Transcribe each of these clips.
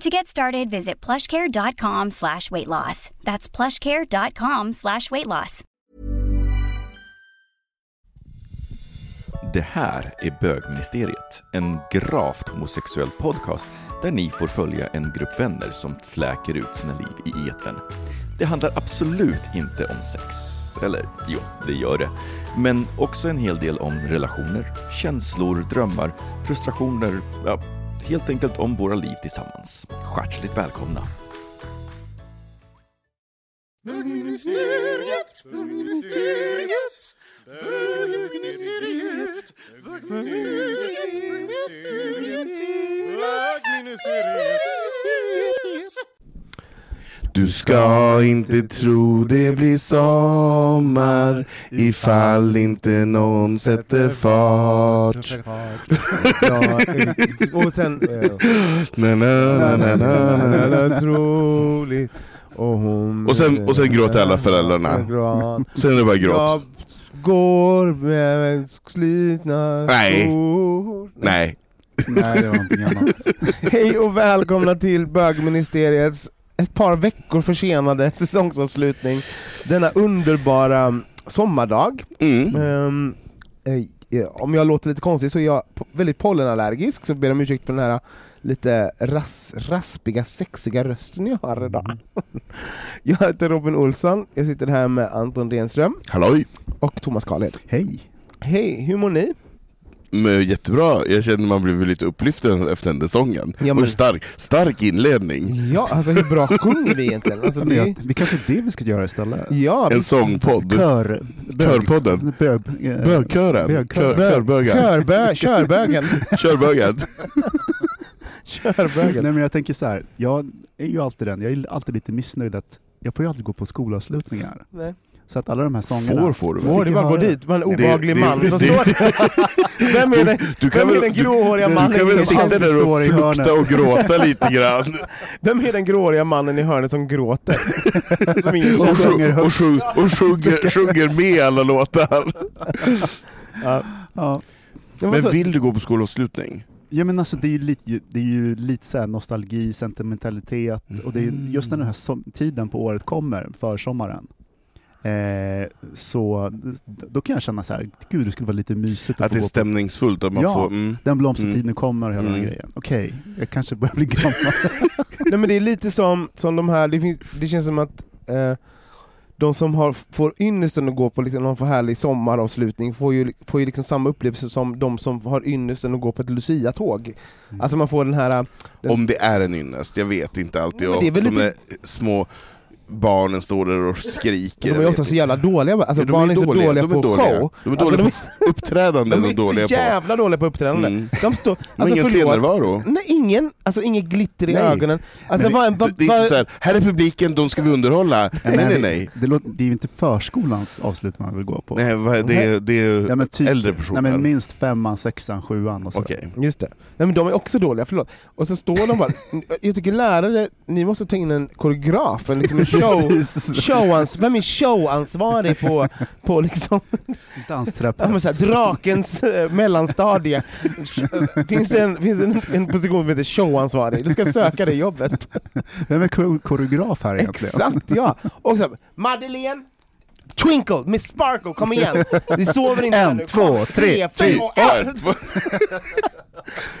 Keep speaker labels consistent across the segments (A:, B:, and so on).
A: To get started, visit plushcare.com slash weight loss. That's plushcare.com slash weight loss.
B: Det här är Bögministeriet, en gravt homosexuell podcast där ni får följa en grupp vänner som fläker ut sina liv i etern. Det handlar absolut inte om sex. Eller jo, det gör det. Men också en hel del om relationer, känslor, drömmar, frustrationer, ja, helt enkelt om våra liv tillsammans. Hjärtligt välkomna!
C: Bögministeriet, bögministeriet, bögministeriet, bögministeriet, bögministeriet,
D: du ska inte tro det blir sommar ifall inte någon sätter fart.
E: Ja, och sen... eh,
D: Na, na, na, na, na, na.
E: Otroligt. Och, hon,
D: Och sen- och sen gråter alla föräldrarna. Sen är det bara gråt.
E: Jag går med slitna
D: Nej. Nej.
F: Nej, det var någonting annat.
E: Hej och välkomna till bögministeriets ett par veckor försenade säsongsavslutning. Denna underbara sommardag.
D: Mm.
E: Eh, eh, om jag låter lite konstig så är jag väldigt pollenallergisk, så ber om ursäkt för den här lite ras, raspiga, sexiga rösten jag har idag. jag heter Robin Olsson, jag sitter här med Anton Renström
D: Halloj.
E: och Thomas Karlhed.
F: Hej!
E: Hej, hur mår ni?
D: Men jättebra, jag känner man blir lite upplyft efter den där sången.
E: Ja, men-
D: Och stark, stark inledning.
E: Ja, alltså hur bra sjunger vi egentligen? Alltså, det,
F: jag, vi kanske är det vi ska göra istället?
E: ja,
D: En sångpodd.
F: Kör... bög-
D: Körpodden.
F: Bög,
D: Bögkören.
F: Bögkör.
D: Kör, körbögar.
E: körbö, körbögen.
D: Körbögen.
E: körbögen.
F: Nej men jag tänker så här. jag är ju alltid den, jag är alltid lite missnöjd att jag får ju alltid gå på skolavslutningar.
E: Nej.
F: Så att alla de här sångerna...
D: Får får du väl?
E: Får det bara gå dit, man är en obehaglig
D: Det- det-
E: man som
D: det-
E: står. Vem är den,
D: Du kan
E: vem är
D: väl-
E: den gråhåriga
D: Du
E: mannen
D: kan väl
E: som
D: sitta där och flukta och gråta lite grann.
E: Vem är den gråhåriga mannen i hörnet som gråter? som ingen
D: Och,
E: känner.
D: sjung, och, sjung, och sjunger, sjunger med alla låtar.
E: Ja.
F: Ja.
E: Men så-
D: vill du gå på skolavslutning?
F: Ja men alltså det är ju lite, det är ju lite så nostalgi, sentimentalitet och det är just när den här tiden på året kommer, försommaren. Eh, så då kan jag känna så här, gud det skulle vara lite mysigt
D: Att
F: att
D: det är stämningsfullt? Att man
F: Ja.
D: får, mm.
F: den blomstertiden
D: Mm.
F: kommer och hela den
D: Mm.
F: grejen. Okej, jag kanske börjar bli gammal.
E: Nej men det är lite som, som de här, det, finns, det känns som att eh, de som har, får ynnesten att gå på liksom någon för härlig sommaravslutning får ju, får ju liksom samma upplevelse som de som har ynnesten att gå på ett Lucia-tåg.
F: Mm.
E: Alltså man får den här... Den,
D: Om det är en ynnest, jag vet inte alltid. Och
E: det är väl
D: de
E: lite-
D: små barnen står där och skriker.
E: de är ofta så jävla dåliga, alltså
D: Ja, de
E: barn är, så dåliga,
D: de är
E: på
D: dåliga.
E: show.
D: De är
E: Alltså,
D: dåliga
E: de
D: på uppträdande,
E: De
D: de
E: är
D: dåliga
E: så
D: på.
E: jävla dåliga på uppträdande.
D: Mm.
E: De står, alltså
D: ingen
E: förlåt,
D: scenärvaro.
E: Nej, ingen, alltså inget glitter i
D: Nej.
E: ögonen. Alltså,
F: Men
E: vad,
D: Det, är inte
E: vad,
D: så här, är publiken, de ska vi underhålla. Nej, nej, nej.
F: Det, låter, det är ju inte förskolans avslutning man vill gå på.
D: nej vad, det, är, det är
F: Ja, men typ,
D: äldre
F: nej,
D: personer.
F: men minst femman, sexan, sjuan och så.
D: Okej.
E: Just det. Nej men de är också dåliga, förlåt. Och så står de bara, jag tycker lärare, ni måste ta in en koreograf, en liksom show, showans, vem är showansvarig på, på liksom,
F: Dansterapeut.
E: ja, drakens eh, mellanstadie? Finns det en, finns en, en position som heter showansvarig? Du ska söka det jobbet.
F: Vem är ko- koreograf här egentligen?
E: Exakt ja! Och så, Madeleine, Twinkle, Miss Sparkle, kom igen! Vi sover inte här
F: En,
E: nu.
F: två, tre, fyra,
E: ett.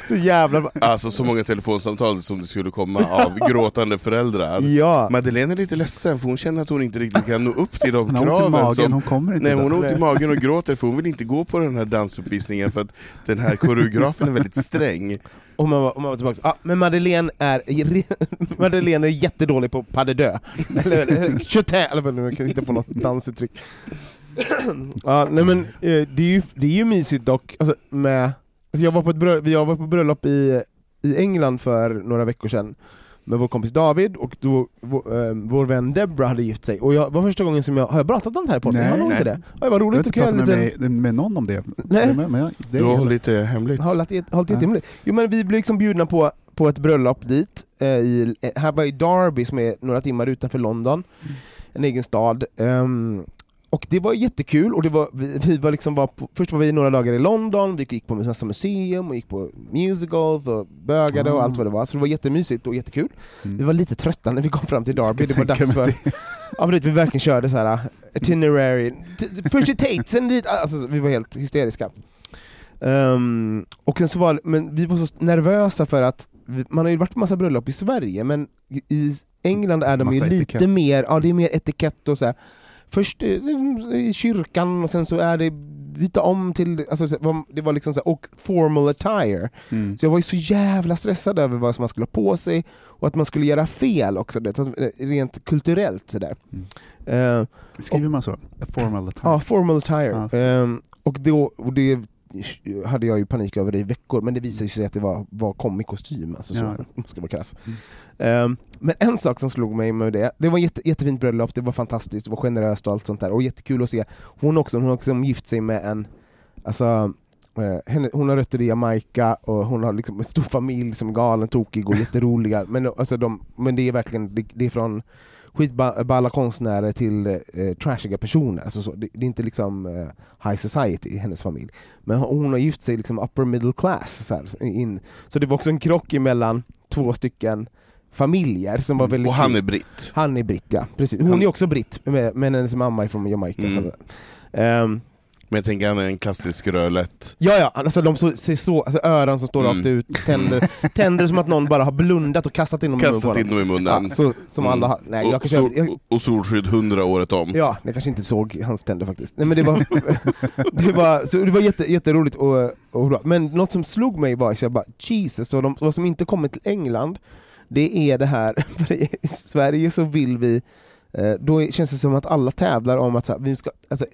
E: Så jävla bra.
D: Alltså så många telefonsamtal som det skulle komma av gråtande föräldrar.
E: Ja.
D: Madeleine är lite ledsen för hon känner att hon inte riktigt kan nå upp till de
F: Hon har ont i
D: kraven.
F: magen,
D: som,
F: hon kommer inte
D: nej, hon har ont i magen och gråter för hon vill inte gå på den här dansuppvisningen för att den här koreografen är väldigt sträng.
E: Och man var, och man var tillbaka, ah, men Madeleine är, Madeleine är jättedålig på pas de deux. Eller chutin, eller vad man kan hitta på något dansuttryck. ja, nej men eh, det är ju, det är ju mysigt dock, alltså, med, alltså jag var på ett bröllop, jag var på bröllop i, i England för några veckor sedan med vår kompis David och då, vår, eh, vår vän Debra hade gift sig, och jag, var första gången som jag, har jag pratat om det här i podden?
F: Nej.
E: jag har nog inte det. Ja, det var
F: Jag har
E: roligt
F: inte
E: att kunna
F: pratat med,
E: lite...
F: med någon om det.
E: Nej.
F: Men, men jag, det
D: Du har
F: är,
D: hållit det hemligt.
E: Har hållit det
F: Ja.
E: hemligt. Jo men vi blev liksom bjudna på, på ett bröllop dit, eh, i, eh, här var i Derby som är några timmar utanför London, en egen stad. Ehm, och det var jättekul, och det var, vi, vi var liksom var på, först var vi några dagar i London, vi gick på massa museum, och gick på musicals och bögade och
F: Ah.
E: allt vad det var, så det var jättemysigt och jättekul.
F: Mm.
E: Vi var lite trötta när vi kom fram till Derby, det var dags för... Ja men vi verkligen körde så här uh, itinerary, först Tate, sen dit, alltså vi var helt hysteriska. Ehm, och sen så var men vi var så nervösa för att, man har ju varit på massa bröllop i Sverige, men i- England är de ju lite
F: etikett.
E: mer, ja det är mer etikett och så här. Först eh, i kyrkan och sen så är det byta om till, alltså, det var liksom så här, och formal attire.
F: Mm.
E: Så jag var ju så jävla stressad över vad man skulle ha på sig, och att man skulle göra fel också, det, rent kulturellt sådär.
F: Mm.
E: Eh,
F: Skriver man så? Formal attire?
E: Ja, formal attire.
F: Ja.
E: Ehm, och, då, och det hade jag ju panik över i veckor, men det visade sig att det var, var komikkostym, alltså så,
F: Ja.
E: om man ska vara krass.
F: Mm.
E: Ehm, men en sak som slog mig med det, det var jätte, jättefint bröllop, det var fantastiskt, det var generöst och allt sånt där, och jättekul att se. Hon också, hon har också gift sig med en, alltså eh, henne, hon har rötter i Jamaica och hon har liksom en stor familj som är galen, tokig och jätteroliga. Men, alltså de, men det är verkligen, det, det är från skitballa konstnärer till eh, trashiga personer. Alltså så, det, det är inte liksom eh, high society i hennes familj. Men hon, har gift sig liksom upper middle class. Så, här, in, så det var också en krock emellan två stycken familjer som var väldigt
D: Och han är britt.
E: Han är britt, ja. Precis. Hon
D: Han-
E: är också britt, men hennes mamma är från Jamaica.
D: Mm.
E: Så, Ehm,
D: Men jag tänker han är en klassisk rödlätt.
E: Ja, ja, alltså de så, ser så, alltså öron som står
D: Mm.
E: rakt ut, tänder, tänder som att någon bara har blundat och kastat in dem i munnen
D: Kastat in dem i munnen.
E: Ja, så, som
D: Mm.
E: alla har. Nej, jag
D: och,
E: kanske,
D: sol,
E: jag,
D: och solskydd hundra året om.
E: Ja, jag kanske inte såg hans tänder faktiskt. Nej, men det var, det var, så det var jätte, jätteroligt och, och bra. Men något som slog mig var jag bara, Jesus, och de, vad som inte kommit till England, det är det här, i Sverige så vill vi, eh, då känns det som att alla tävlar om att så här, vi ska, alltså,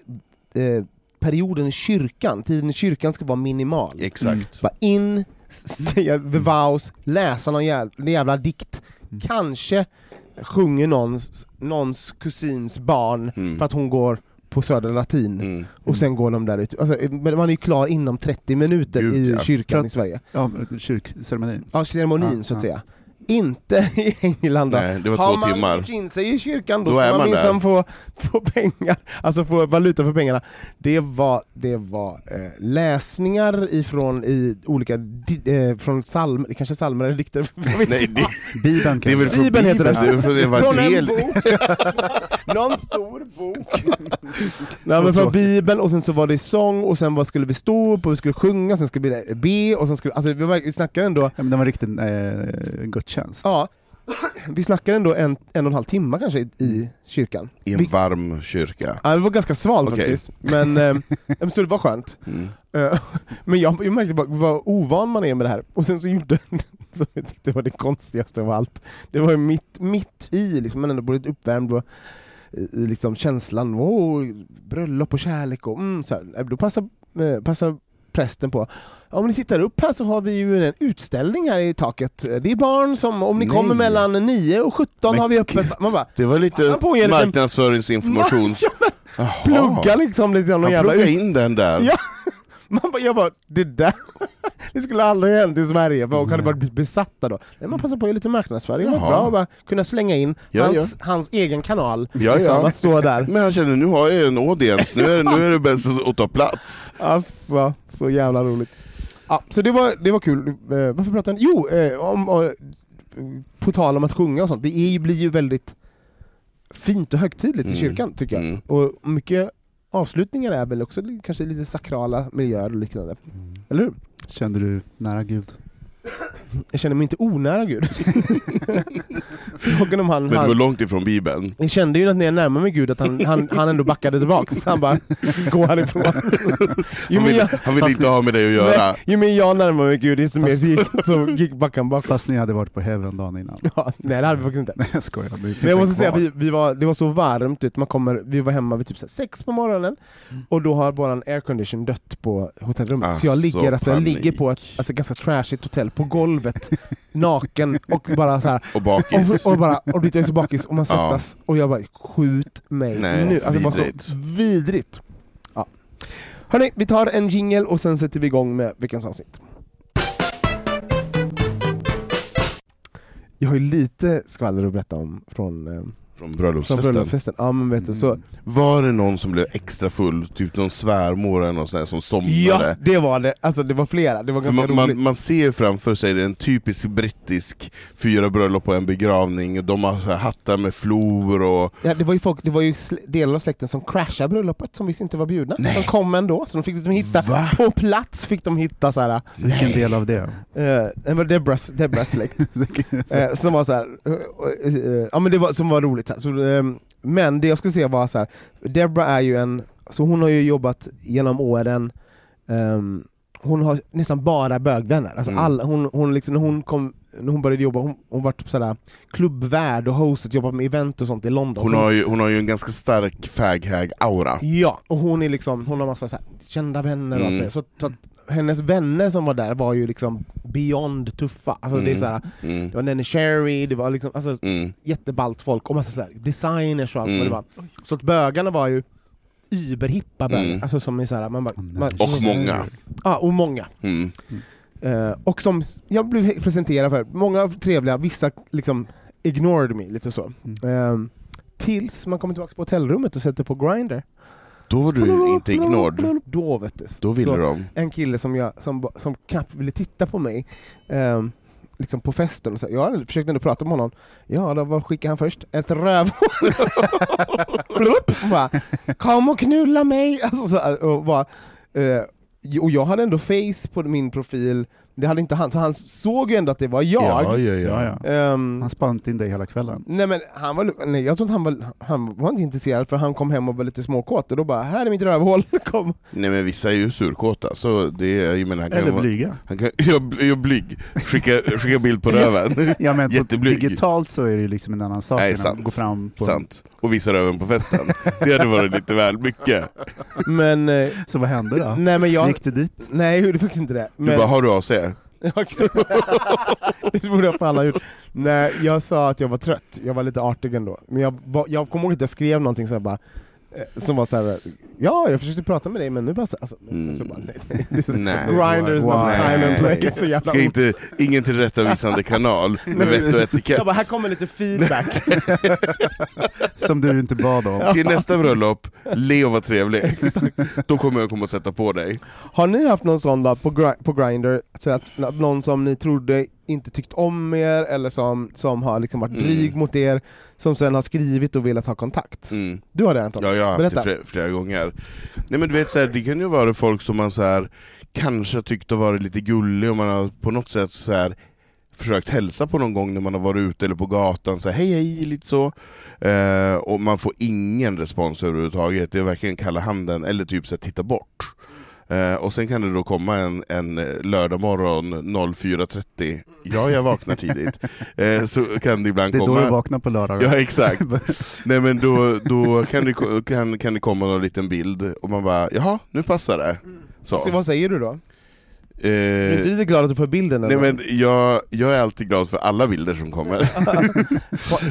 E: eh, perioden i kyrkan, tiden i kyrkan ska vara minimal.
D: Exakt.
E: Bara in, säga the vows, läsa någon jävla, jävla dikt,
F: Mm.
E: kanske sjunger någons, någons kusins barn
D: Mm.
E: för att hon går på Södra Latin,
D: Mm.
E: och sen går de där ut. Alltså, man är ju klar inom 30 minuter
D: Gud,
E: i
D: ja.
E: kyrkan
F: För
E: i Sverige.
F: Ja, kyrkceremonin.
E: Ja, ceremonin
F: Ja,
E: så att
F: ja.
E: säga. Inte i England då.
D: Nej, det var
E: Har
D: två
E: man
D: timmar.
E: gjort in sig i kyrkan, då,
D: Då
E: ska
D: är
E: man
D: man
E: minsann
D: där.
E: få, få pengar, alltså få valuta för pengarna. Det var, det var eh, läsningar ifrån i olika, di, eh, från psalm, det kanske är psalmer eller dikter,
D: Nej, det,
F: Bibeln
D: det är väl från
E: Bibeln
D: Bibeln,
E: heter det.
D: det är från
E: Från en
D: evangeliet.
E: bok! Någon stor bok! Nej, men från bibeln, och sen så var det sång, och sen vad skulle vi stå upp, och vi skulle sjunga, sen skulle vi be, och sen skulle, alltså vi, var- vi snackar ändå,
F: Ja, men det var riktigt eh, gudstjänst.
E: ja, vi snackar ändå en, en och en halv timme kanske i, i kyrkan.
D: I en
E: Vi-
D: varm kyrka.
E: Ja, det var ganska svalt
D: Okej.
E: faktiskt, men, eh, så det var skönt.
D: Mm.
E: Eh, Men jag, jag märkte bara vad ovan man är med det här, och sen så gjorde som jag tyckte var det konstigaste av allt, det var ju mitt, mitt i, liksom, man ändå blivit uppvärmd och liksom känslan, åh, bröllop och kärlek och mm, så här. Då passar, eh, passar prästen på, ja, om ni tittar upp här så har vi ju en utställning här i taket, det är barn som, om ni
D: Nej.
E: kommer mellan 9 och 17
D: Men
E: har vi öppet, man bara,
D: Det var lite marknadföringsinformation. Jaha.
E: plugga liksom lite någon jävla
D: pluggade
E: ut-
D: in den där.
E: Ja. Man bara, jag bara, det där, det skulle aldrig hänt i Sverige, folk hade varit besatta då. Nej, man passar på att göra lite marknadsföring, det bra att bara kunna slänga in
D: Ja,
E: hans, hans egen kanal,
D: Ja,
E: liksom,
D: ja.
E: att stå där.
D: Men han kände, nu har jag en audience, nu är, nu är det bäst att, ta plats.
E: Alltså, så jävla roligt. Ja, så det var, det var kul. Eh, varför pratar jag Jo, eh, om, eh, på tal om att sjunga och sånt, det är, blir ju väldigt fint och högtidligt i
D: Mm.
E: kyrkan tycker jag.
D: Mm.
E: Och mycket avslutningar är väl också kanske lite sakrala miljöer och liknande. Eller hur?
F: Kände du nära Gud?
E: Jag känner mig inte onära Gud. Frågan om han...
D: Men du var
E: han
D: långt ifrån bibeln.
E: jag kände ju att när jag närmade mig Gud att han, han, han ändå backade tillbaks. Han bara, gå härifrån. ju,
D: Han
E: mer
D: vill,
E: jag,
D: han vill
F: fast
D: inte ha med dig att göra.
E: nej, ju mer jag närmade mig Gud, desto mer
F: Fast-
E: gick, så gick backen bakåt.
F: Fast ni hade varit på Heaven dagen innan.
E: Ja, nej det hade vi faktiskt inte.
F: Nej jag skojar. det är
E: Men jag måste säga, vi, vi var, det var så varmt, du vet, man kommer, vi var hemma vid typ så här sex på morgonen, och då har våran aircondition dött på hotellrummet. så jag
D: Alltså,
E: ligger, alltså, jag
D: panik.
E: ligger på ett alltså, ganska trashigt hotell, på golvet, naken, och bara så här,
D: Och bakis.
E: och, och bara, och är så bakis, och man
D: Ja.
E: svettas, och jag bara skjut mig
D: Nej,
E: nu. Alltså, det var så
D: vidrigt.
E: vidrigt. Ja. Hörni, vi tar en jingle och sen sätter vi igång med veckans avsnitt. Jag har ju lite skvaller att berätta om från,
D: Från
E: från
D: bröllopsfesten.
E: bröllopsfesten. Ja men vet du, så,
D: Var det någon som blev extra full? Typ någon svärmor eller någon sån här som somnade?
E: ja det var det, alltså det var flera, det var ganska
D: man,
E: roligt.
D: man, man ser ju framför sig en typisk brittisk fyra bröllop och en begravning, de har så här hattar med flor och...
E: Ja, det var ju, folk, det var ju sl- delar av släkten som crashade bröllopet, som visst inte var bjudna. De kom ändå, så de fick liksom hitta,
D: Va?
E: på plats fick de hitta så här.
F: Vilken del av det?
E: Eh, det var Debras, Debras släkt, eh, som var så här, eh, eh, ja men det var, som var roligt. Här. så, eh, men det jag skulle säga var så här. Debra är ju en, så hon har ju jobbat genom åren, ehm, hon har nästan bara bögvänner. Alltså
D: Mm.
E: alla, hon, hon liksom, när hon kom när hon började jobba, hon, hon var typ sådär klubbvärd och hostet, jobbat med event och sånt i London.
D: Hon har ju, hon har ju en ganska stark fag-hag-aura.
E: Ja, och hon är liksom, hon har massa så här, kända vänner och allt
D: Mm.
E: det. Så, så att hennes vänner som var där var ju liksom beyond tuffa. Alltså det är
D: Mm.
E: så här,
D: Mm.
E: det var Nenny Cherry, det var liksom alltså,
D: Mm.
E: jätteballt folk och massa så här, designers och allt
D: Mm.
E: vad det var. Så att bögarna var ju überhippa bögar,
D: Mm.
E: alltså som är så här, man bara, man,
D: Och många.
E: Ja, och många.
D: Mm.
E: Eh, och som jag blev presenterad för, många trevliga, vissa liksom ignored me lite så. Eh, tills man kommer tillbaka på hotellrummet och sätter på Grindr.
D: Då var du inte ignored.
E: Då vet du.
D: Då ville
E: Så
D: de.
E: En kille som, jag, som, som knappt ville titta på mig, eh, liksom på festen, och så, jag försökte ändå prata med honom. Ja, då, vad skickade han först? Ett rövhål! Bara, Kom och knulla mig! Alltså, så, och, bara, eh, och jag hade ändå face på min profil, det hade inte han, så han såg ju ändå att det var jag.
D: Ja, ja,
F: Ja.
E: Ehm,
F: Han spann in dig hela kvällen.
E: Nej men han var, nej, jag tror inte han var, han var inte intresserad för han kom hem och var lite småkåt och då bara 'här är mitt rövhål' kom.
D: Nej men vissa är ju surkåta, så det är, jag menar, han kan
F: Eller
D: vara-
F: blyga.
D: Han kan, jag, jag blyg, skicka, skicka bild på röven.
F: Ja men på
D: Jätteblyg.
F: digitalt så är det ju liksom en annan sak
D: Nej,
F: än
D: sant.
F: att gå fram på
D: Sant. Och visa röven på festen. Det hade varit lite väl mycket.
E: Men, eh,
F: Så vad hände då?
E: nej men jag,
F: Gick du dit?
E: nej jag gjorde faktiskt inte det.
D: Du
E: Men,
D: bara, har du AC?
E: det borde jag fan ha gjort. Nej, jag sa att jag var trött, jag var lite artig ändå. Men jag, var- jag kommer ihåg att jag skrev någonting så här bara, som var så här. ja jag försökte prata med dig men nu bara så, alltså,
D: Mm.
E: så bara nej, nej, det är-
D: Nej.
E: Not
F: Why?
E: time and place. Så jävla
D: Ska inte, ingen tillrättavisande kanal med vett och etikett.
E: jag bara, här kommer lite feedback.
F: Som du inte bad om.
D: Till nästa bröllop, le och var trevlig. Då kommer jag komma och sätta på dig.
E: Har ni haft någon sån då på, gri- på Grindr, så att att någon som ni trodde inte tyckt om er, eller som, som har liksom varit
D: Mm.
E: dryg mot er, som sen har skrivit och velat ha kontakt?
D: Mm.
E: Du har det Anton?
D: Ja, jag har haft det flera, flera gånger. Nej men du vet, så här, det kan ju vara folk som man så här, kanske tyckt har varit lite gullig, och man har på något sätt så här, försökt hälsa på någon gång när man har varit ute eller på gatan, så här, hej hej, lite så. Eh, och man får ingen respons överhuvudtaget, det är verkligen kalla handen, eller typ så här, titta bort. Eh, och sen kan det då komma en, en lördag morgon 04.30, ja jag vaknar tidigt, eh, så kan det ibland
F: Det är då
D: komma...
F: du vaknar på lördagar.
D: Ja exakt. Nej men då, då kan, det, kan, kan det komma någon liten bild och man bara jaha, nu passar det. Så.
E: Så vad säger du då?
D: Eh,
E: är du lite glad att du får bilden?
D: nej
E: eller?
D: men jag, jag är alltid glad för alla bilder som kommer.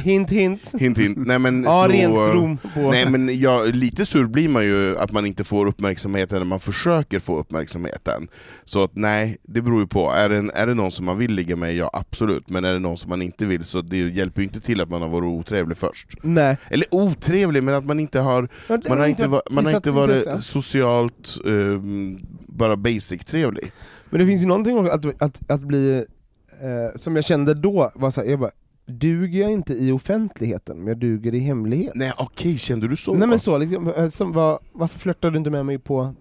E: Hint hint.
D: hint hint. Nej men
E: Ja,
D: så... Nej men jag, lite sur blir man ju att man inte får uppmärksamheten när man försöker få uppmärksamheten. Så att nej, det beror ju på. Är det, är det någon som man vill ligga med, ja absolut. Men är det någon som man inte vill, så det hjälper ju inte till att man har varit otrevlig först.
E: Nej.
D: Eller otrevlig, men att man inte har
E: Ja,
D: Man har inte, va- man har inte varit
E: intresse.
D: socialt, ehm, bara basic-trevlig.
E: Men det finns ju någonting också att, att, att bli, eh, som jag kände då, var så här, jag bara, duger jag inte i offentligheten, men jag duger i hemlighet.
D: Nej okej, kände du så?
E: Nej men så, liksom, eh, som, var, varför flörtar du inte med mig på,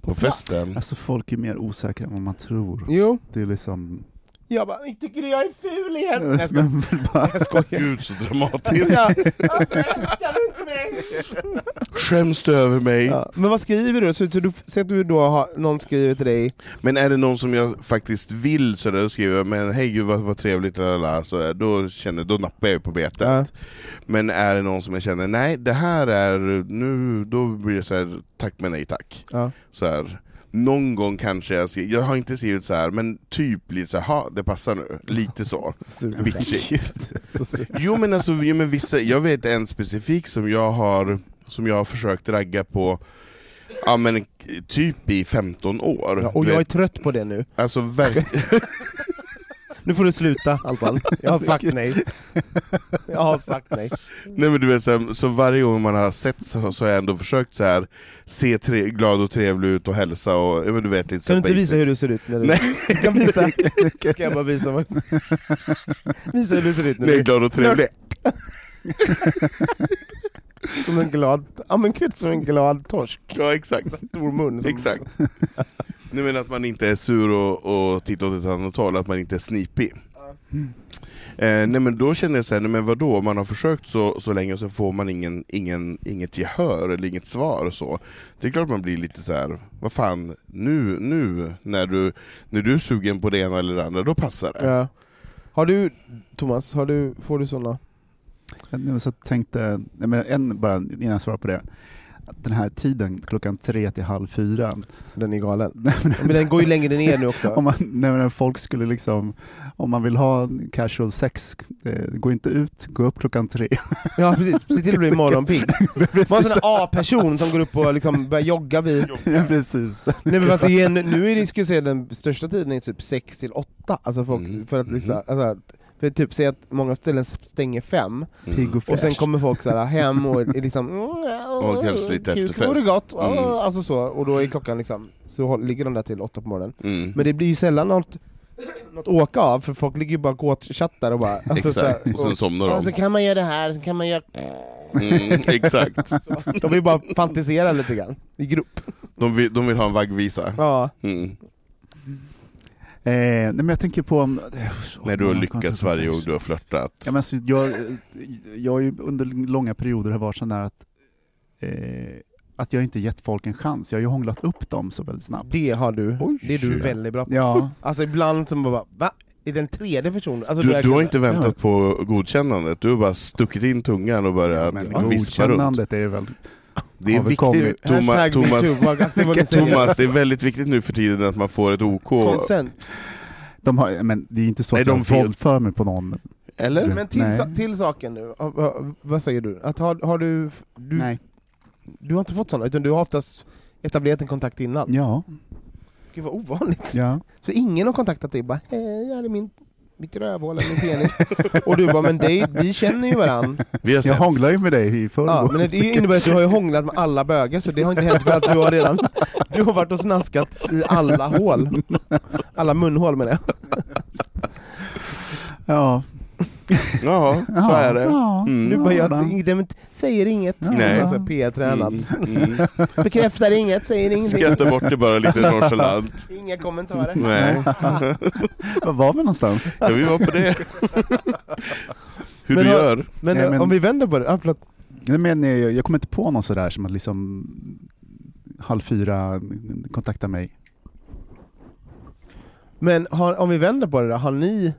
D: På festen?
F: Alltså folk är mer osäkra än vad man tror.
E: Jo,
F: Det är liksom...
E: jag bara, tycker jag är ful igen! Nej, jag
F: bara-
E: Jag skojar.
D: Gud så dramatiskt.
E: Ja, varför älskar du inte mig?
D: Skäms du över mig?
E: Ja, men vad skriver du? Så, så du säg att du då har någon skriver till dig,
D: Men är det någon som jag faktiskt vill så där, då skriver jag men hej gud vad, vad trevligt, lalala, så då, känner, då nappar jag på betet.
E: Ja.
D: Men är det någon som jag känner, nej det här är, nu, då blir det så här, tack men nej tack.
E: ja.
D: Så här, någon gång kanske jag skriver, jag har inte skrivit så här, men typ lite så här, ha det passar nu, lite så. Bitchigt. Jo men alltså, jo, men vissa, jag vet en specifik som jag har, som jag har försökt ragga på Ja men typ i 15 år.
E: Ja, och jag är trött på det nu.
D: alltså verkligen
E: Nu får du sluta Alban. Jag har sagt nej. Jag har sagt nej.
D: Nej men du vet, så, här, så varje gång man har sett så, så har jag ändå försökt så här se tre, glad och trevlig ut och hälsa och men du vet lite så
E: Kan du inte
D: basic.
E: visa hur du ser ut? När du...
D: Nej.
E: Du kan visa. Ska jag bara visa? Vad... Visa hur du ser ut. När
D: Nej,
E: du...
D: glad och trevlig.
E: Som en glad... Ja men gud, som en glad torsk.
D: Ja exakt.
E: Stor mun. Som...
D: exakt. Nej men att man inte är sur och, och tittar åt ett annat håll, att man inte är snipig. Eh, nej men då känner jag såhär, nej men vadå, man har försökt så, så länge och så får man ingen, ingen, inget gehör eller inget svar och så. Det är klart man blir lite så här. vad fan, nu, nu när du, när du är sugen på det ena eller det andra, då passar det.
E: Ja. Har du, Thomas, har du, får du sådana?
F: Jag nej, men så tänkte, nej, men en bara innan jag svarar på det. Den här tiden, klockan tre till halv fyra.
E: Den är galen.
F: Men-
E: Men den går ju längre ner nu också.
F: Om, man, nej, men folk skulle liksom, om man vill ha casual sex, eh, gå inte ut, gå upp klockan tre.
E: Ja precis, se till att bli morgonpigg. Var en sån A-person som går upp och liksom börjar jogga vid...
F: Ja, precis.
E: Nej, men alltså, igen, nu är det, ska jag säga, den största tiden är typ 6 till 8. Alltså folk,
D: Mm.
E: för att liksom, alltså, för typ säga att många ställen stänger fem,
F: Pigg och
E: och sen kommer folk så här, hem och är liksom
D: Och kanske lite efterfest.
E: vore gott,
D: Mm.
E: ah, alltså så, och då är klockan liksom, så ligger de där till åtta på morgonen.
D: Mm.
E: Men det blir ju sällan något, något åka av, för folk ligger ju bara och chattar och bara... Alltså, så här,
D: Exakt, och sen somnar
E: Ja,
D: de.
E: så kan man göra det här, så kan man göra...
D: Mm, exakt.
E: Så, de vill bara fantisera lite grann, i grupp.
D: De vill, de vill ha en vaggvisa.
E: Ja.
D: Mm.
F: Eh, nej, men jag tänker på... om-
D: När du har lyckats varje gång du har flörtat.
F: Ja, men alltså, jag, jag har ju under långa perioder har varit sån där att, eh, att jag inte gett folk en chans. Jag har ju hånglat upp dem så väldigt snabbt.
E: Det har du,
D: Oj,
E: det är du
D: ja.
E: väldigt bra på.
F: Ja,
E: Alltså ibland som bara, va? Är den tredje personen? Alltså,
D: Du, du har inte väntat på godkännandet, du har bara stuckit in tungan och börjat
F: men
D: vispa runt.
F: godkännandet är det väl...
D: Det är viktigt. Thomas, Thomas. Thomas, det är väldigt viktigt nu för tiden att man får ett OK.
E: Consent.
F: De har, men det är inte så
D: Nej,
F: att jag
D: de vill-
F: våldför mig på någon.
D: Eller?
E: Men till, till saken nu, vad säger du? Att har, har du, du,
F: Nej.
E: du har inte fått sådana, utan du har oftast etablerat en kontakt innan?
F: Ja,
E: Gud vad ovanligt.
F: ja.
E: Så ingen har kontaktat dig bara, hej, här är min, mitt rövhål, eller min penis. och du bara, men det, vi känner ju varandra.
D: Vi har
F: Jag hånglar ju med dig i förrgår.
E: Ja, men det innebär att du har ju hånglat med alla bögar, så det har inte hänt för att du har redan Du har varit och snaskat i alla hål. Alla munhål menar jag.
F: Ja.
D: Ja, så är det. Mm.
E: Du bara, jag, säger inget.
D: Nej.
E: Alltså, P-tränad.
D: Mm, mm.
E: Bekräftar inget, säger ingenting.
D: Skrattar bort det bara lite nonchalant.
E: Inga kommentarer.
D: Nej,
F: Var var vi någonstans?
D: ja, vi var på det. Hur
E: Men
D: du gör.
E: Men,
F: Nej, men-
E: om vi vänder på det, ah, förlåt.
F: Nej, men eh, jag kommer inte på någon sådär som att liksom halv fyra kontaktar mig.
E: Men har, om vi vänder på det då, har ni,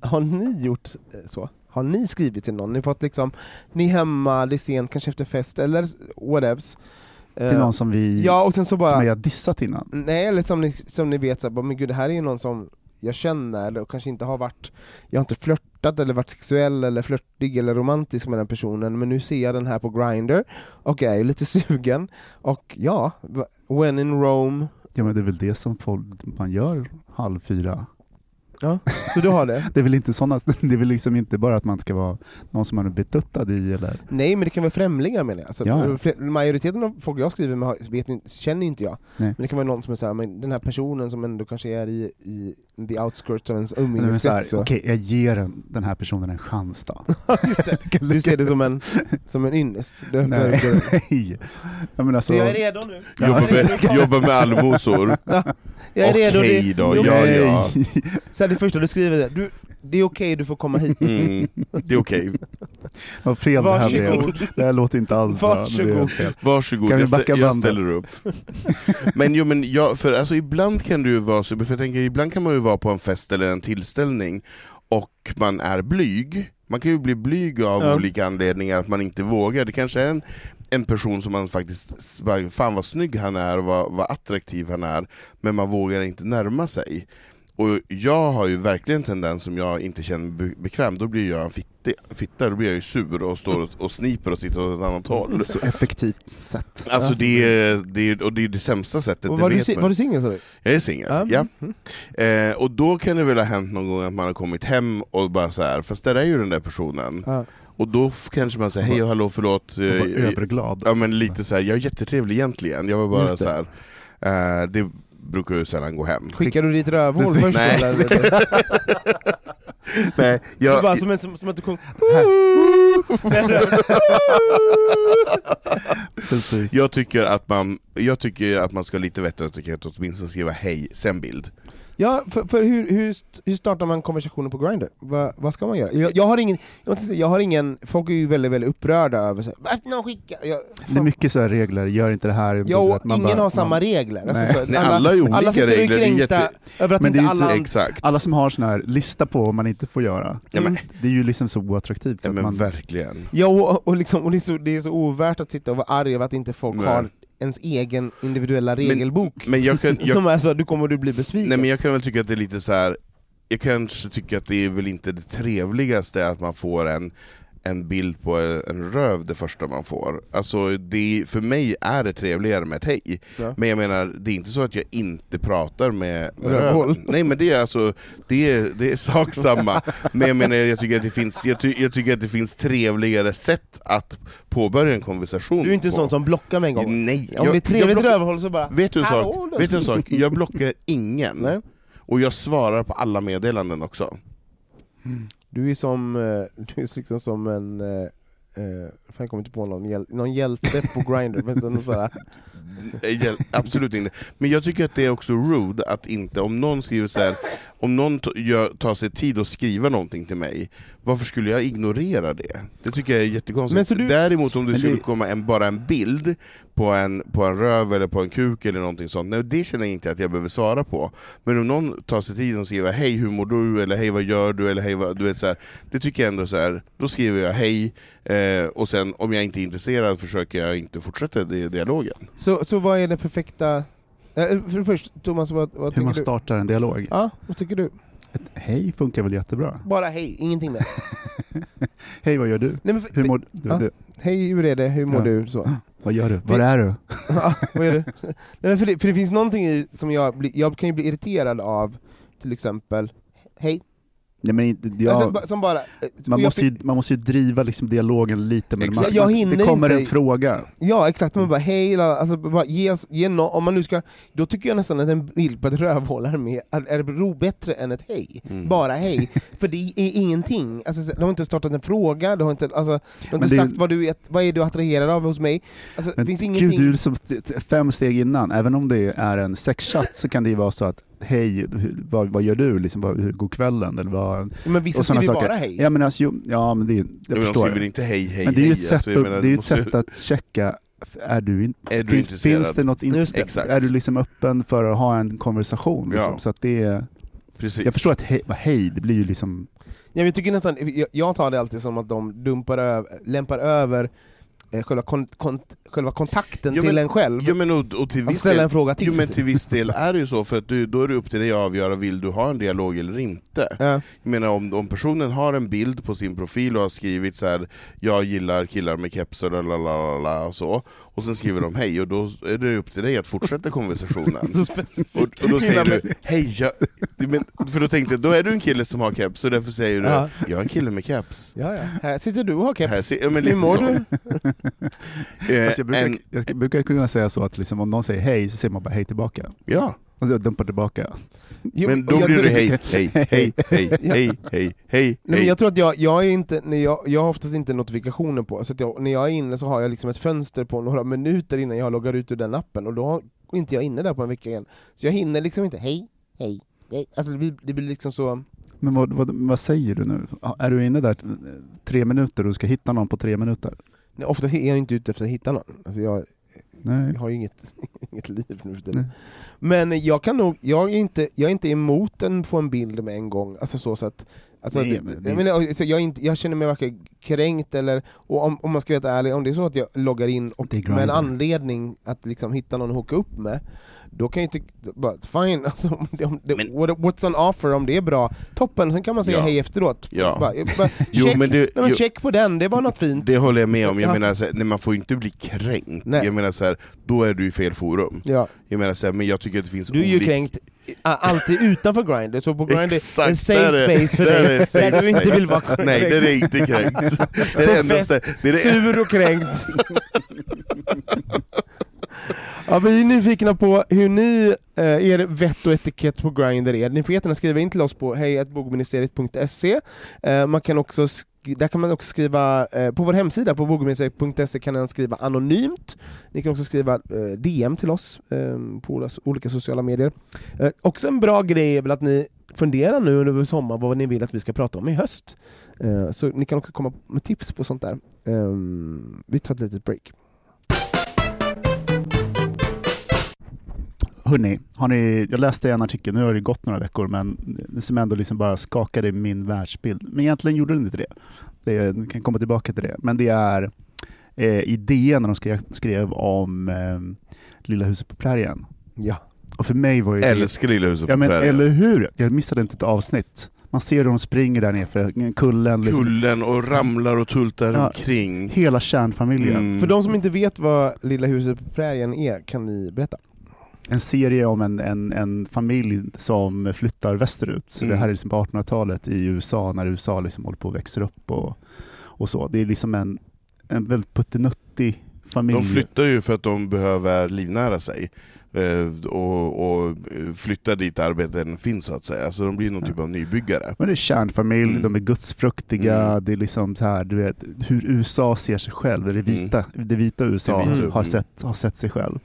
E: har ni gjort eh, så? Har ni skrivit till någon? Ni fått liksom, ni är hemma, det är sent, kanske efter fest eller whatevs.
F: Till
E: Eh,
F: någon som vi
E: Ja, och sen så bara...
F: som jag dissat innan.
E: Nej, eller som ni, som ni vet, så bara, men gud det här är ju någon som jag känner, eller kanske inte har varit, jag har inte flörtat eller varit sexuell eller flörtig eller romantisk med den personen, men nu ser jag den här på Grindr och jag är lite sugen, och ja, when in Rome,
F: Ja men det är väl det som folk, man gör halv fyra.
E: Ja, så du har det?
F: Det är väl inte såna, det är väl liksom inte bara att man ska vara någon som man är betuttad i eller?
E: Nej, men det kan vara främlingar menar jag. Alltså,
F: Ja, ja.
E: Majoriteten av folk jag skriver med vet, inte- känner inte jag.
F: Nej.
E: Men det kan vara någon som är såhär, men den här personen som ändå kanske är i, i the outskirts av ens
F: så
E: umgängeskrets. så-
F: Okej, jag ger den, den här personen en chans då.
E: Just det. Du ser det som en, som en ynnest.
F: Nej. Nej. Ja, men alltså,
E: Jag är redo nu.
D: Jobba med, jobba med allmosor.
E: Jag är redo.
D: Okej då, ja ja.
E: Det första du skriver är, du, det är okej, du får komma hit.
D: Mm, det är okej.
F: vad fel det här blev.
E: Varsågod.
F: Det här låter inte alls bra. Det
E: Varsågod.
F: fel.
D: Varsågod,
F: Kan vi
D: jag, stä-
F: backa
D: jag ställer upp. Men jo men jag, för alltså ibland kan du vara så, för jag tänker ibland kan man ju vara på en fest eller en tillställning och man är blyg. Man kan ju bli blyg av
E: Ja.
D: olika anledningar, att man inte vågar. Det kanske är en, en person som man faktiskt, fan vad snygg han är och vad, vad attraktiv han är, men man vågar inte närma sig. Och jag har ju verkligen en tendens som jag inte känner be- bekväm, då blir jag en fitte, fitta, då blir jag ju sur och står och, och sniper och tittar åt ett annat håll.
F: Så effektivt sätt.
D: Alltså det är, det är, och det är det sämsta sättet,
E: Och
D: det
E: var, du, var du singel sa du?
D: Jag är singel,
E: Ja.
D: ja.
E: Mm.
D: Eh, och då kan det väl ha hänt någon gång att man har kommit hem och bara så här, fast där är ju den där personen.
E: Ja.
D: Och då kanske man säger hej och hallå förlåt.
F: Och var
D: eh,
F: överglad.
D: Ja men lite så här, jag är jättetrevlig egentligen, jag var bara så här. Eh, det brukar ju sällan gå hem.
E: Skickar du dit rövhål först
D: Nej.
E: eller?
D: Nej, jag,
E: bara som, en, som, som att du.
F: Precis.
D: jag, tycker att man, jag tycker att man ska ha lite vett och etikett åtminstone skriva hej, sen bild.
E: Ja, för, för hur, hur, hur startar man konversationer på Grindr? Va, vad ska man göra? Jag, jag har ingen, jag, måste säga, jag har ingen, folk är ju väldigt, väldigt upprörda över så här, någon skickar... Jag,
F: Det är mycket så här regler, gör inte det här.
E: Ja, och
F: att man
E: ingen
F: bara-
E: har samma
F: man-
E: regler. Alltså,
F: Nej.
E: så,
D: Nej, alla är olika
E: alla sitter och är
D: regler, är
E: kränkta
D: jätte-
E: över att
F: Men det
E: inte alla...
D: Exakt.
F: Alla som har sån här lista på vad man inte får göra,
D: Ja, men,
F: det är ju liksom så oattraktivt. Så
D: ja, men
F: man,
D: verkligen.
E: Ja, och, och, liksom, och det, är så, det är så ovärt att sitta och vara arg över att inte folk
D: Nej.
E: har ens egen individuella regelbok.
D: Men jag kan, jag,
E: Som är så, du kommer du bli besviken.
D: Nej men jag kan väl tycka att det är lite så här. jag kanske tycker att det är väl inte det trevligaste att man får en, en bild på en röv det första man får. Alltså det, för mig är det trevligare med ett hej.
E: Ja.
D: Men jag menar, det är inte så att jag inte pratar med, med röven. Nej men det är alltså, det är, det är sak samma. Men jag menar, jag tycker, att det finns, jag, ty, jag tycker att det finns trevligare sätt att påbörja en konversation
E: Du är inte
D: på.
E: sån som blockar med en gång?
D: Nej.
E: Om
D: jag-
E: det är trevligt rövhål så bara...
D: Vet du en sak? Vet du en sak? Jag blockar ingen.
E: Nej.
D: Och jag svarar på alla meddelanden också.
E: Du är som, eh, du är liksom som en... eh, fan, jag kommer inte på någon, hjäl någon hjälte på Grindr, men så,
D: hjäl- Absolut inte. Men jag tycker att det är också rude att inte, om någon skriver så här, om någon tar sig tid att skriva någonting till mig, varför skulle jag ignorera det? Det tycker jag är jättekonstigt.
E: Men så du-
D: Däremot om det
F: Men
D: skulle
F: det-
D: komma en, bara en bild på en, på en röv eller på en kuk eller någonting sånt, nej, det känner jag inte att jag behöver svara på. Men om någon tar sig tid och skriver hej hur mår du, eller hej vad gör du, eller hej vad, du vet så här, det tycker jag ändå så här. då skriver jag hej, eh, och sen om jag inte är intresserad försöker jag inte fortsätta di- dialogen.
E: så, så vad är det perfekta... Eh, för först, Thomas, vad, vad
F: hur man
E: du?
F: startar en dialog.
E: Ja, vad tycker du?
F: Ett hej funkar väl jättebra?
E: Bara hej, ingenting mer.
F: Hej, vad gör du?
E: Nej, men för,
F: Hur mår du?
E: Ja.
F: du?
E: Hej, hur är det? Hur mår
F: Ja.
E: du? Så.
F: Vad gör du? Var är du?
E: Ja, vad är det? Nej, för, det, för det finns någonting i, som jag, blir, jag kan ju bli irriterad av, till exempel, hej.
F: Nej, men inte, jag,
E: Alltså, som bara... eh,
F: man, måste ju, man måste ju driva liksom dialogen lite, men
D: Exakt.
F: man,
E: Jag
F: man,
E: hinner
F: det kommer
E: inte-
F: en fråga.
E: Ja exakt, man bara hej, alltså, bara ge, ge no, om man nu ska, då tycker jag nästan att en bild på ett rövhål är, med, är, är ro bättre än ett hej.
D: Mm.
E: Bara hej, för det är ingenting. Alltså, så- du har inte startat en fråga, du har inte, alltså, du har inte
F: det är-
E: sagt vad du, är, vad är du attraherad av hos mig. Alltså, det
F: Men
E: finns
F: gud,
E: ingenting...
F: du är som fem steg innan, även om det är en sexchatt så kan det ju vara så att hej, hur, vad, vad gör du? Liksom, vad, hur går kvällen? Eller vad,
E: men vissa skriver
F: saker.
E: bara hej.
F: Ja men alltså, jo, ja men det jag
D: Men de
F: förstår.
D: skriver inte hej hej
F: men det är ju ett sätt,
D: alltså, menar,
F: det är ju
D: måste-
F: ett sätt att checka, är du, in,
D: Är du
F: finns, finns det något in, är du liksom öppen för att ha en konversation? Liksom,
D: Ja.
F: så att det är,
D: Precis.
F: jag förstår att hej, hej, det blir ju liksom,
E: Ja, jag, tycker nästan, jag, jag tar det alltid som att de dumpar över, lämpar över eh, själva, kon, kon, själva kontakten
D: Jo,
E: till
D: men-
E: en själv.
D: Jo men, och, och till viss
E: ställa
D: del,
E: en fråga till.
D: jo, men till viss del är det ju så, för att du, då är det upp till dig att avgöra, vill du ha en dialog eller inte?
E: Ja.
D: Jag menar om, om personen har en bild på sin profil och har skrivit så här: jag gillar killar med keps och la la la la och så, och sen skriver de hej, och då är det upp till dig att fortsätta konversationen.
E: Så specifikt.
D: Och, och då säger du hej, jag, men, för då tänkte jag, då är du en kille som har keps, så därför säger du
E: Ja.
D: jag är en kille med keps.
E: Ja, ja. Här sitter du och har
D: Här
E: keps.
D: ser, ja, men
E: Hur mår
D: så.
E: du?
D: Eh,
F: jag, brukar,
D: en,
F: jag brukar kunna säga så att liksom, om någon säger hej så säger man bara hej tillbaka.
D: ja,
F: Och så dumpar tillbaka.
E: Jo,
D: men då
E: jag
D: blir det hej, hej, hej, hej, hej, hej, hej, hej,
E: Nej, jag tror att jag, jag är inte, när jag, jag har oftast inte notifikationer på, så att jag, när jag är inne så har jag liksom ett fönster på några minuter innan jag loggar ut ur den appen, och då är inte jag inne där på en vecka igen. Så jag hinner liksom inte, hej, hej, hej. Alltså det blir, det blir liksom så...
F: Men vad, vad, vad säger du nu? Är du inne där tre minuter och du ska hitta någon på tre minuter?
E: Nej, ofta är jag inte ute efter att hitta någon. Alltså jag,
F: Nej.
E: jag har ju inget, inget liv nu för. Men jag kan nog, jag är inte, jag är inte emot en få en bild med en gång, alltså så, så att Alltså,
F: Nej, men det-
E: jag, menar, alltså, jag, inte, jag känner mig varken kränkt eller, och om, om man ska vara ärlig, om det är så att jag loggar in och med en anledning att liksom hitta någon att hooka upp med, då kan jag inte, bara, fine, alltså, om det, om det,
D: Men-
E: what, what's on offer, om det är bra, toppen, sen kan man säga
D: Ja.
E: hej efteråt.
D: Ja.
E: Bara, bara,
D: Jo,
E: check,
D: men det-
E: nej, men
D: jo.
E: check på den, det var något fint.
D: Det håller jag med om, jag
E: Ja.
D: menar så här, nej, man får ju inte bli kränkt.
E: Nej.
D: Jag menar så här, då är du i fel forum.
E: Ja.
D: Jag menar så här, men jag tycker att det finns
E: Du är ju kränkt alltid utanför Grindr, så på Grindr är
D: Exakt,
E: en safe
D: där är-
E: space för
D: där
E: dig,
D: är safe
E: där du inte vill vara kränkt.
D: Nej, där är inte kränkt. Det är det enda
E: fest,
D: stället- det är det
E: sur och kränkt. Ja, vi är nyfikna på hur ni, eh, er vett och etikett på Grindr är. Ni får jättegärna skriva in till oss på hejatbogministeriet.se. Eh, man kan också där kan man också skriva, eh, på vår hemsida på bogministeriet.se kan man skriva anonymt. Ni kan också skriva eh, DM till oss eh, på olika sociala medier. Eh, också en bra grej är väl att ni funderar nu under sommaren vad ni vill att vi ska prata om i höst. Eh, så ni kan också komma med tips på sånt där. Eh, vi tar ett litet break.
F: Hörrni, har ni, jag läste en artikel, nu har det gått några veckor, men som ändå liksom bara skakade min världsbild. Men egentligen gjorde den inte det. det jag kan komma tillbaka till det. Men det är eh, i DN när de skrev, skrev om eh, Lilla huset på prärien.
E: Ja.
F: Och för mig var ju det...
D: Älskar Lilla huset
F: Ja
D: på
F: men
D: prärien.
F: eller hur? Jag missade inte ett avsnitt. Man ser hur de springer där nere för kullen. Liksom.
D: Kullen och ramlar och tultar
F: Ja.
D: omkring.
F: Hela kärnfamiljen.
D: Mm.
E: För de som inte vet vad Lilla huset på prärien är, kan ni berätta?
F: En serie om en, en, en familj som flyttar västerut. Så
D: Mm.
F: det här är liksom på 1800-talet i USA, när USA liksom håller på och växer upp och, och så. Det är liksom en, en väldigt puttinuttig familj.
D: De flyttar ju för att de behöver livnära sig. Eh, och, och flyttar dit arbeten finns så att säga. Så de blir någon
F: Ja.
D: typ av nybyggare.
F: Men det är kärnfamilj,
D: Mm.
F: de är gudsfruktiga,
D: Mm.
F: det är liksom så här, du vet, hur USA ser sig själv, det vita, det vita USA
D: Det vita,
F: har,
D: mm.
F: sett, har sett sig själv.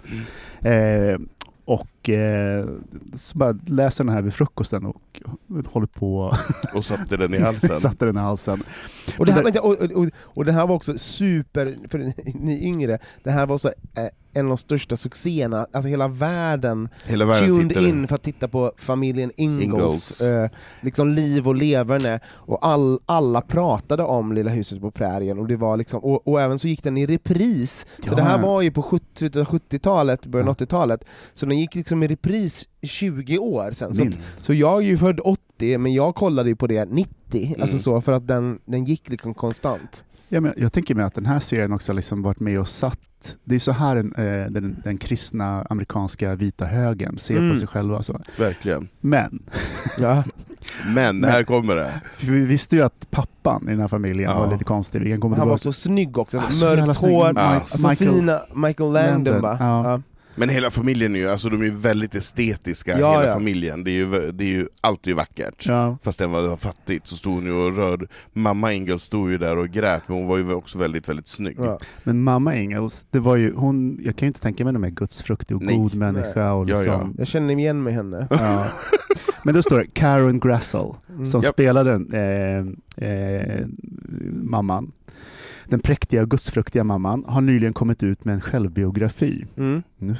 F: Eh, och eh, så bara läser den här vid frukosten och håller på
D: Och satte den i halsen.
F: satte den i halsen.
E: Och det, här, vänta, och, och, och, och det här var också super, för ni yngre, det här var så eh, en av de största succéerna, alltså hela världen
D: Hela världen
E: tuned
D: tittade.
E: in för att titta på familjen Ingalls. Eh, liksom liv och leverne, och all, alla pratade om Lilla huset på prärien, och, det var liksom, och, och även så gick den i repris, så
F: Ja.
E: det här var ju på 70 slutet av 70-talet, början av
F: Ja.
E: 80-talet, så den gick liksom i repris i 20 år sen. Så, så jag är ju född 80, men jag kollade ju på det 90, alltså
D: Mm.
E: så, för att den, den gick liksom konstant.
F: Ja, men jag tänker mig att den här serien också har liksom varit med och satt det är så här den, eh, den, den kristna amerikanska vita högern ser
E: Mm.
F: på sig själva. Så.
D: Verkligen.
F: Men,
E: Ja.
D: Men,
F: Men-
D: här kommer det.
F: vi visste ju att pappan i den här familjen
D: Ja.
F: var lite konstig. Vi kan komma
E: Han var så snygg också,
F: Ah,
E: mörkt hår,
D: Ja.
E: alltså
F: Michael-
E: fina Michael
F: Landon,
E: va?
F: ja.
E: Ja.
D: Men hela familjen är ju, alltså de är ju väldigt estetiska,
E: Ja,
D: hela
E: ja.
D: familjen. Det är ju, det är ju, allt är ju vackert.
F: Ja.
D: Fast den var, fattigt så stod hon ju och rörde, mamma Ingalls stod ju där och grät, men hon var ju också väldigt, väldigt snygg.
E: Ja.
F: Men mamma Engels, det var ju, hon, jag kan ju inte tänka mig någon mer gudsfruktig och
D: Nej.
F: god människa. Och
D: Ja,
F: liksom,
E: Jag känner igen mig henne.
F: Ja. Men då står det Karen Grassel
E: Mm.
F: som
D: Japp.
F: spelade eh, eh, mamman. Den präktiga och gudsfruktiga mamman har nyligen kommit ut med en självbiografi.
E: Mm.
F: Nu.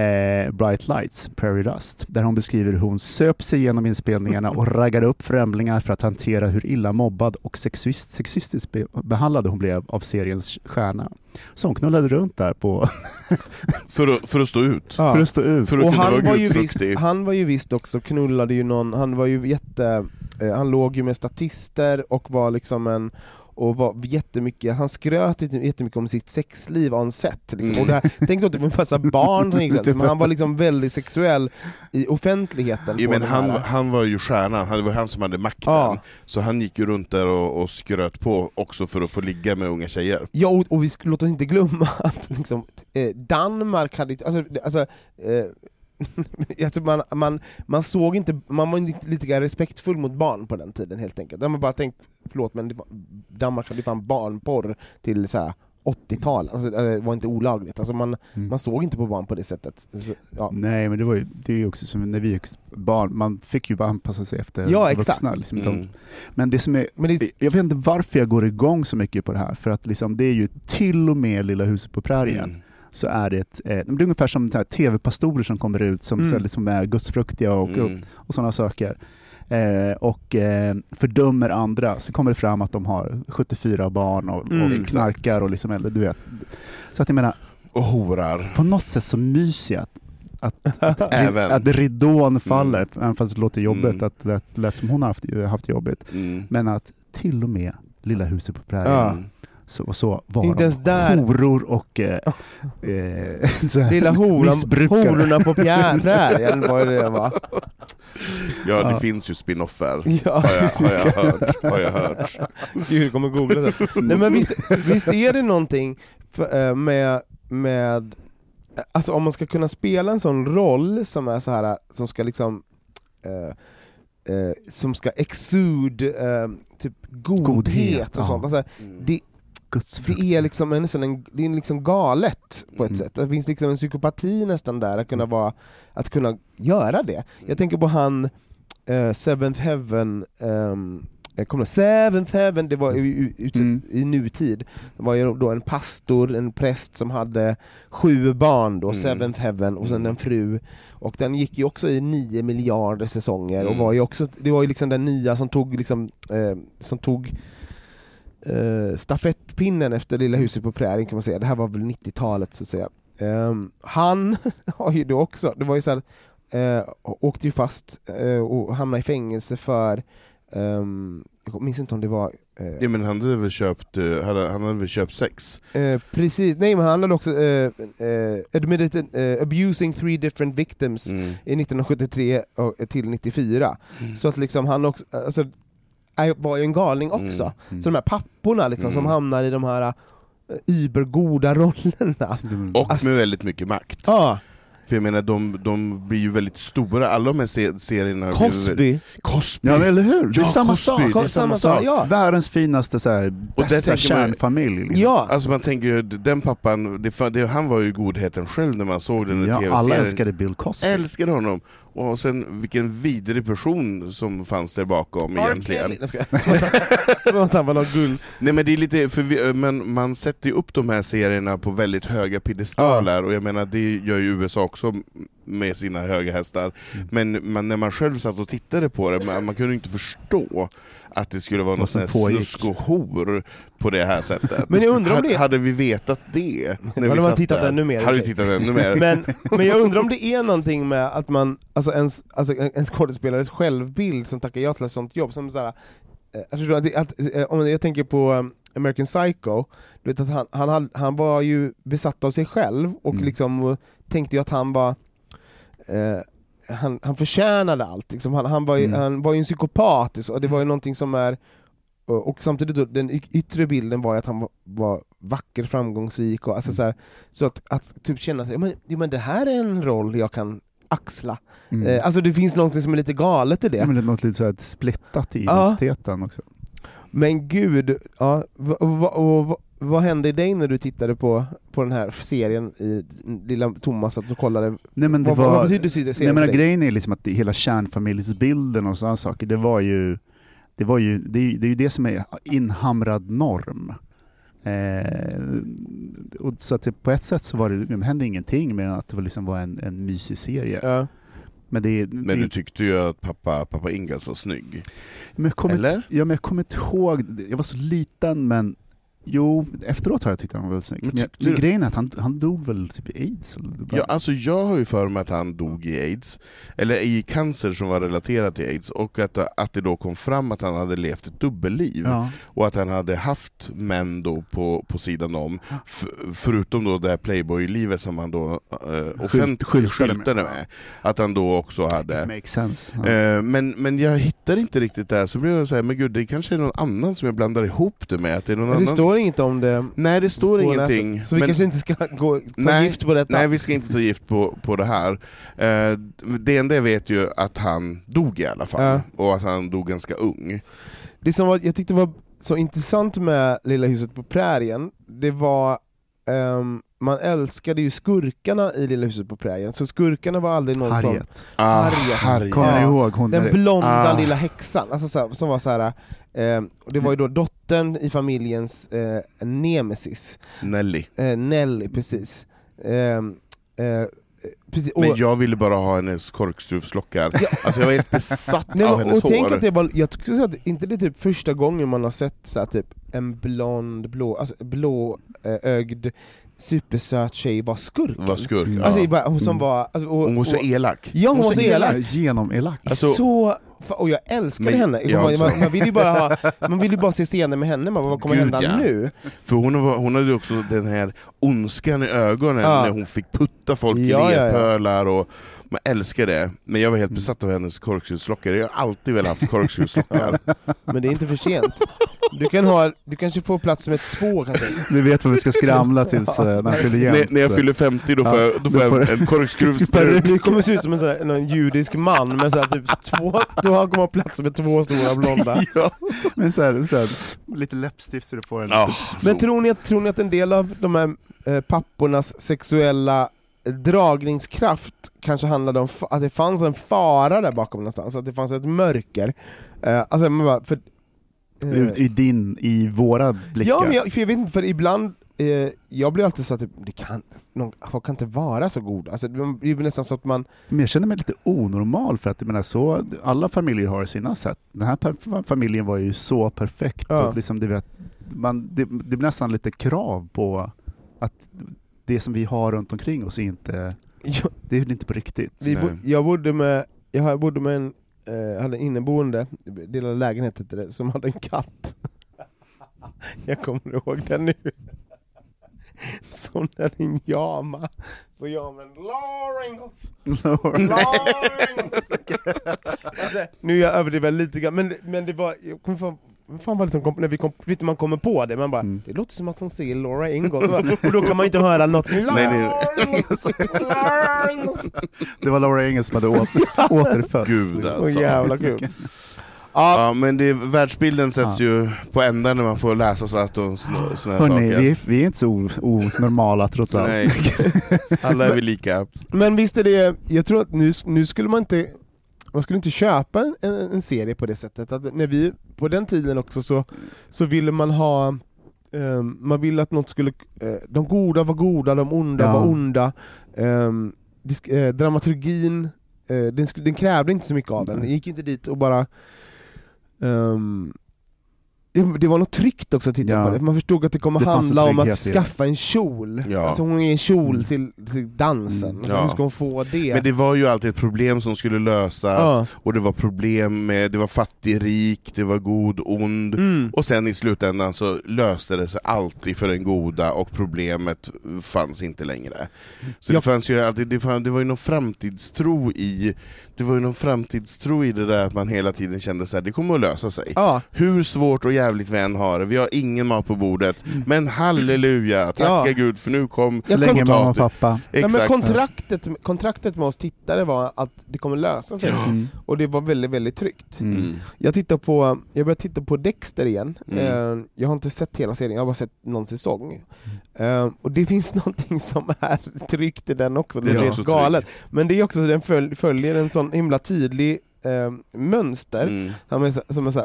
F: Eh, Bright Lights, Prairie Dust, där hon beskriver hur hon söp sig igenom inspelningarna och raggade upp främlingar för att hantera hur illa mobbad och sexist, sexistiskt be- behandlad hon blev av seriens stjärna. Så hon knullade runt där på,
D: För, att, för att stå ut.
E: Ja.
F: för att stå ut.
D: För att
E: Och han
D: vara
E: var, ju visst, han var ju visst också, knullade ju någon, han var ju jätte, eh, han låg ju med statister och var liksom en och var jättemycket, han skröt jätte- jättemycket om sitt sexliv on set. Liksom. Och det här, tänk då var en massa barn som gick runt, men han var liksom väldigt sexuell i offentligheten.
D: Ja, men han,
E: här.
D: han var ju stjärnan, han- det var han som hade makten.
E: Ja.
D: Så han gick ju runt där och, och skröt på också för att få ligga med unga tjejer.
E: Ja, och, och vi låt oss inte glömma att liksom, eh, Danmark hade alltså, alltså, eh, alltså man, man, man såg inte, man var inte lika respektfull mot barn på den tiden helt enkelt. Har bara tänkt, förlåt men det var, Danmark hade fan barnporr till så här 80-tal, alltså, det var inte olagligt. Alltså man,
F: Mm.
E: man såg inte på barn på det sättet. Så, ja.
F: Nej men det var ju, det är ju också som när vi gick barn, man fick ju bara anpassa sig efter
E: Ja,
F: vuxna. Liksom.
D: Mm.
F: Men det som är,
E: Men det,
F: jag vet inte varför jag går igång så mycket på det här, för att liksom, det är ju till och med Lilla huset på prärien,
D: Mm.
F: Så är det eh, det är ungefär som tv-pastorer som kommer ut som
E: Mm.
F: så liksom är gudsfruktiga och,
D: Mm.
F: och sådana saker. Eh, och eh, fördömer andra, så kommer det fram att de har 74 barn och,
E: Mm,
F: och knarkar och liksom, eller du vet. Så att jag menar,
D: Och horar.
F: på något sätt så mysiga att, att, att,
D: Även.
F: att ridån faller,
D: Mm.
F: även fast det låter jobbigt,
D: Mm.
F: att det lät som hon har haft, haft jobbigt.
D: Mm.
F: Men att till och med Lilla huset på prärien,
E: Ja.
F: Så, och så var
E: Inte
F: de
E: ens där.
F: horor och eh, eh, så här,
E: lilla horan,
F: missbrukare.
E: hororna på prärien var det va?
D: Ja, det
F: Ja.
D: finns ju spin-offer.
E: Ja.
D: Har jag, har jag hört. Har jag hört.
E: Gud, jag kommer googla det. Nej men visst, visst är det någonting för, eh, med, med, alltså om man ska kunna spela en sån roll som är så här som ska liksom eh, eh, som ska exude eh, typ godhet,
F: Godhet,
E: och
F: ja.
E: sånt. Alltså, det,
F: Guds
E: det är liksom en, det är liksom galet på ett
F: Mm.
E: sätt. Det finns liksom en psykopati nästan där, att kunna, vara, att kunna göra det. Jag tänker på han eh, Seventh Heaven, um, jag kommer Seventh Heaven, det var u- utsett
F: Mm.
E: i nutid. Det var ju då en pastor, en präst som hade sju barn då,
D: Mm.
E: Seventh Heaven, och sen
D: Mm.
E: en fru. Och den gick ju också i nio miljarder säsonger, och
D: Mm.
E: var ju också, det var ju liksom den nya som tog liksom, eh, som tog eh, stafettpinnen efter Lilla huset på prärien kan man säga, det här var väl 90-talet så att säga. Ehm, han har ju då också, det var ju så här, eh, åkte ju fast eh, och hamnade i fängelse för, ehm, jag minns inte om det var eh,
D: Ja, men han hade väl köpt, eh, hade, han hade väl köpt sex?
E: Eh, precis, nej men han hade också eh, eh, admitted eh, abusing three different victims
D: Mm.
E: i 1973 och, eh, till 94.
D: Mm.
E: Så att liksom han också, alltså, är, var ju en galning också.
D: Mm.
F: Mm.
E: Så de här papporna liksom, som
D: Mm.
E: hamnar i de här eh, übergoda rollerna.
D: Och
E: Alltså-
D: med väldigt mycket makt.
E: Ja,
D: För jag menar, de, de blir ju väldigt stora, alla de här se- serierna...
E: Cosby.
D: Cosby!
F: Ja eller hur, det är
D: Ja,
F: samma
D: Cosby,
F: sak.
D: det är samma sak.
E: Ja.
F: Världens finaste så här, bästa
D: tänker man-
F: kärnfamilj. liksom.
E: ja.
D: Alltså man tänker ju, den pappan, det, det, han var ju godheten själv när man såg den i
F: Ja, alla
D: tv-serien.
F: älskade Bill Cosby.
D: Älskade honom! Och sen vilken vidrig person som fanns där bakom egentligen.
E: Jag skojar. Som att han var guld.
D: Nej men det är lite, för men man sätter ju upp de här serierna på väldigt höga piedestaler, och jag menar det gör ju USA också med sina höga hästar.
F: Mm.
D: Men man, när man själv satt och tittade på det, man, man kunde inte förstå att det skulle vara någon sån här snusk och hor på det här sättet.
E: Men jag undrar om det-
D: Hade vi vetat det, när
E: hade
D: vi
E: man tittat
D: där,
E: ännu mer,
D: hade vi tittat ännu mer.
E: Men, men jag undrar om det är någonting med att man, alltså ens, alltså en en skådespelares självbild som tackar ja till ett sånt jobb, som såhär, eh, jag, att att, eh, om jag tänker på um, American Psycho, du vet att han, han, han var ju besatt av sig själv och
F: Mm.
E: liksom tänkte ju att han var eh, han, han förtjänade allt, liksom. han, han, var ju,
F: Mm.
E: han var ju en psykopat, och det var ju någonting som är och och samtidigt då, den yttre bilden var ju att han var, var vacker, framgångsrik, och alltså så, här, så att, att typ känna sig, men, men det här är en roll jag kan axla.
F: Mm.
E: Eh, alltså det finns något som är lite galet i det.
F: Ja, men det är något lite så här splittat i
E: Ja.
F: identiteten också.
E: Men gud, ja, va, och va, vad hände i dig när du tittade på, på den här serien i lilla Thomas, att du kollade?
F: Nej, men det
E: vad, vad
F: var,
E: betyder serien
F: nej, men grejen är liksom att det, hela kärnfamiljsbilden och sådana saker, det var ju det, var ju, det, är, det är ju det som är inhamrad norm. Eh, och så att det, på ett sätt så var det, det hände ingenting mer än att det var, liksom var en, en mysig serie.
E: Ja.
F: Men, det,
D: Men
F: det,
D: du tyckte ju att pappa, pappa Ingalls var snygg.
F: men jag kommer
D: Eller?
F: inte- Ja, men jag kommer inte ihåg, jag var så liten men Jo, efteråt har jag tyckt att han var väldigt snygg.
D: Men
F: Men, jag-
D: tyckte
F: men
D: du-
F: grejen är att han, han dog väl typ i aids? Eller?
D: Ja, alltså jag har ju för mig att han dog i aids, eller i cancer som var relaterat till aids, och att, att det då kom fram att han hade levt ett dubbelliv.
F: Ja.
D: Och att han hade haft män då på, på sidan om, förutom då det här playboy-livet som han då eh, offentligt
F: skyltade
D: skyltade
F: med.
D: med. Att han då också hade.
F: Makes sense. Ja.
D: Eh, men, men jag hittar inte riktigt det här, så blir jag såhär, men gud det kanske är någon annan som jag blandar ihop det med. Att det, är någon
E: Men
D: annan...
E: står inget om det
D: Nej det står ingenting.
E: nätet, Så vi
D: men-
E: kanske inte ska gå, ta
D: Nej,
E: gift på detta.
D: Nej, vi ska inte ta gift på, på det här. Eh, det enda jag vet ju att han dog i alla fall,
E: Ja.
D: och att han dog ganska ung.
E: Det som var, jag tyckte var så intressant med Lilla huset på prärien, det var ehm, man älskade ju skurkarna i Lilla huset på prärien, så skurkarna var aldrig någon som...
F: Harriet.
D: Ah,
E: Harriet.
D: Harriet.
F: Kommer ihåg hon?
E: Den blonda
D: Ah.
E: lilla häxan, alltså så här, som var så här. och det var ju då dottern i familjens eh, nemesis,
D: Nelly.
E: eh, Nelly, precis. Ehm, eh, precis.
D: Men
E: och-
D: jag ville bara ha hennes korkskruvslockar. Alltså jag var helt besatt
E: Nej,
D: av hennes
E: och tänk
D: hår.
E: att det var, jag skulle säga att inte det är typ första gången man har sett så här, typ en blond, blå, alltså blåögd supersöt tjej vara skurken.
D: var skurk. Ja.
E: Alltså, bara, hon som
F: Mm.
E: var... Alltså, och,
D: Hon var så elak.
E: Ja, hon var så elak.
F: Genom-elak.
D: Alltså-
E: så, och jag älskade
D: Men-
E: henne. man, man, man vill ju bara ha, man vill ju bara se scener med henne, man, bara, vad kommer
D: Gud,
E: hända
D: ja.
E: nu?
D: För hon, var, hon hade ju också den här ondskan i ögonen
E: Ja.
D: när hon fick putta folk i
E: ja.
D: lerpölar och man älskar det. Men jag var helt besatt av hennes korkskruvslockar. Jag har alltid velat ha korkskruvslockar.
E: Men det är inte för sent. Du kan ha, du kanske får plats med två kanske.
F: Vi vet vad vi ska skramla tills eh, när han fyller jämnt.
D: när jag fyller 50 då får
F: Ja,
D: jag,
F: då
D: får jag en korkskruvsperuk.
E: Du kommer se ut som en, sån här, någon judisk man med så här, typ två, då har kommer ha plats med två stora blonda.
D: Ja.
F: Men så här, så här, lite läppstift så du får en...
D: Ja,
E: Men tror ni, att, tror ni att en del av de här eh, pappornas sexuella dragningskraft kanske handlade om att det fanns en fara där bakom någonstans, att det fanns ett mörker? Eh, alltså, men bara, för, eh,
F: I, din, i våra blickar.
E: ja, men jag, för jag vet inte, för ibland, eh, jag blir alltid så att det, det kan, någon, folk kan inte vara så goda. Alltså, det blir nästan så att man,
F: Men jag känner mig lite onormal för att jag menar, så, alla familjer har sina sätt. Den här familjen var ju så perfekt. Så liksom, det, vet, man, det, det blir nästan lite krav på att det som vi har runt omkring oss är inte,
E: jag,
F: det är inte på riktigt.
E: vi, bo, jag bodde med, jag bodde med en, eh, hade en inneboende, delade lägenhet hette det, som hade en katt. Jag kommer ihåg den nu. Som när din jama, så jamen Lawrence, Lawrence. alltså, nu jag överdriver lite grann, men, men det var, jag kommer fan, vad fan var det som kom, när vi kom, vet man kommer på det, man bara,
F: Mm.
E: det låter som att han säger Laura Ingalls, och då kan man inte höra något.
D: Nej, nej.
F: Det var Laura Engels som hade åter, återfötts.
D: Gud
E: Så
D: alltså.
E: jävla kul. Ja,
D: Ja, men det, världsbilden sätts
F: Ja.
D: ju på ända när man får läsa så såna, såna här
F: Hörni,
D: saker.
F: vi, är- vi är inte så onormala trots allt.
D: Nej, alla är vi lika.
E: men visst är det, jag tror att nu, nu skulle man inte man skulle inte köpa en, en, en serie på det sättet. Att när vi, på den tiden också så, så ville man ha ehm, man ville att något skulle, eh, de goda var goda, de onda
F: Ja.
E: var onda. Um, disk, eh, dramaturgin, eh, den, den krävde inte så mycket av den. Den gick inte dit och bara ehm, det- var något tryggt också att titta
F: Ja.
E: på det, man förstod att det kommer
F: Det
E: handla om att skaffa en kjol.
D: Ja.
E: Alltså hon är en kjol till, till dansen,
F: Mm.
E: alltså,
D: Ja.
E: hur ska hon få det?
D: Men det var ju alltid ett problem som skulle lösas,
E: Ja.
D: och det var problem med, det var fattig, rik, det var god, ond,
E: Mm.
D: och sen i slutändan så löste det sig alltid för den goda, och problemet fanns inte längre. Så det fanns ju alltid, det, fann, det var ju någon framtidstro i det var ju någon framtidstro i det där att man hela tiden kände så här, det kommer att lösa sig.
E: Ja,
D: Hur svårt och jävligt vi än har det, vi har ingen mat på bordet, men halleluja, tacka
E: Ja.
D: Gud för nu kom
F: Så länge mamma och pappa...
E: ja, men
D: Exakt.
E: kontraktet, kontraktet med oss tittare var att det kommer lösa sig,
F: Mm.
E: och det var väldigt, väldigt tryggt.
F: Mm.
D: Mm.
E: Jag, tittar på, jag börjar titta på Dexter igen,
D: Mm.
E: Eh, jag har inte sett hela serien, jag har bara sett någon säsong. Eh, och det finns någonting som är tryggt i den också, det
D: Den
E: är
D: är
E: galet. Men det är också, den föl- följer en sån himla tydlig eh, mönster,
D: Mm.
E: som är, så- som är så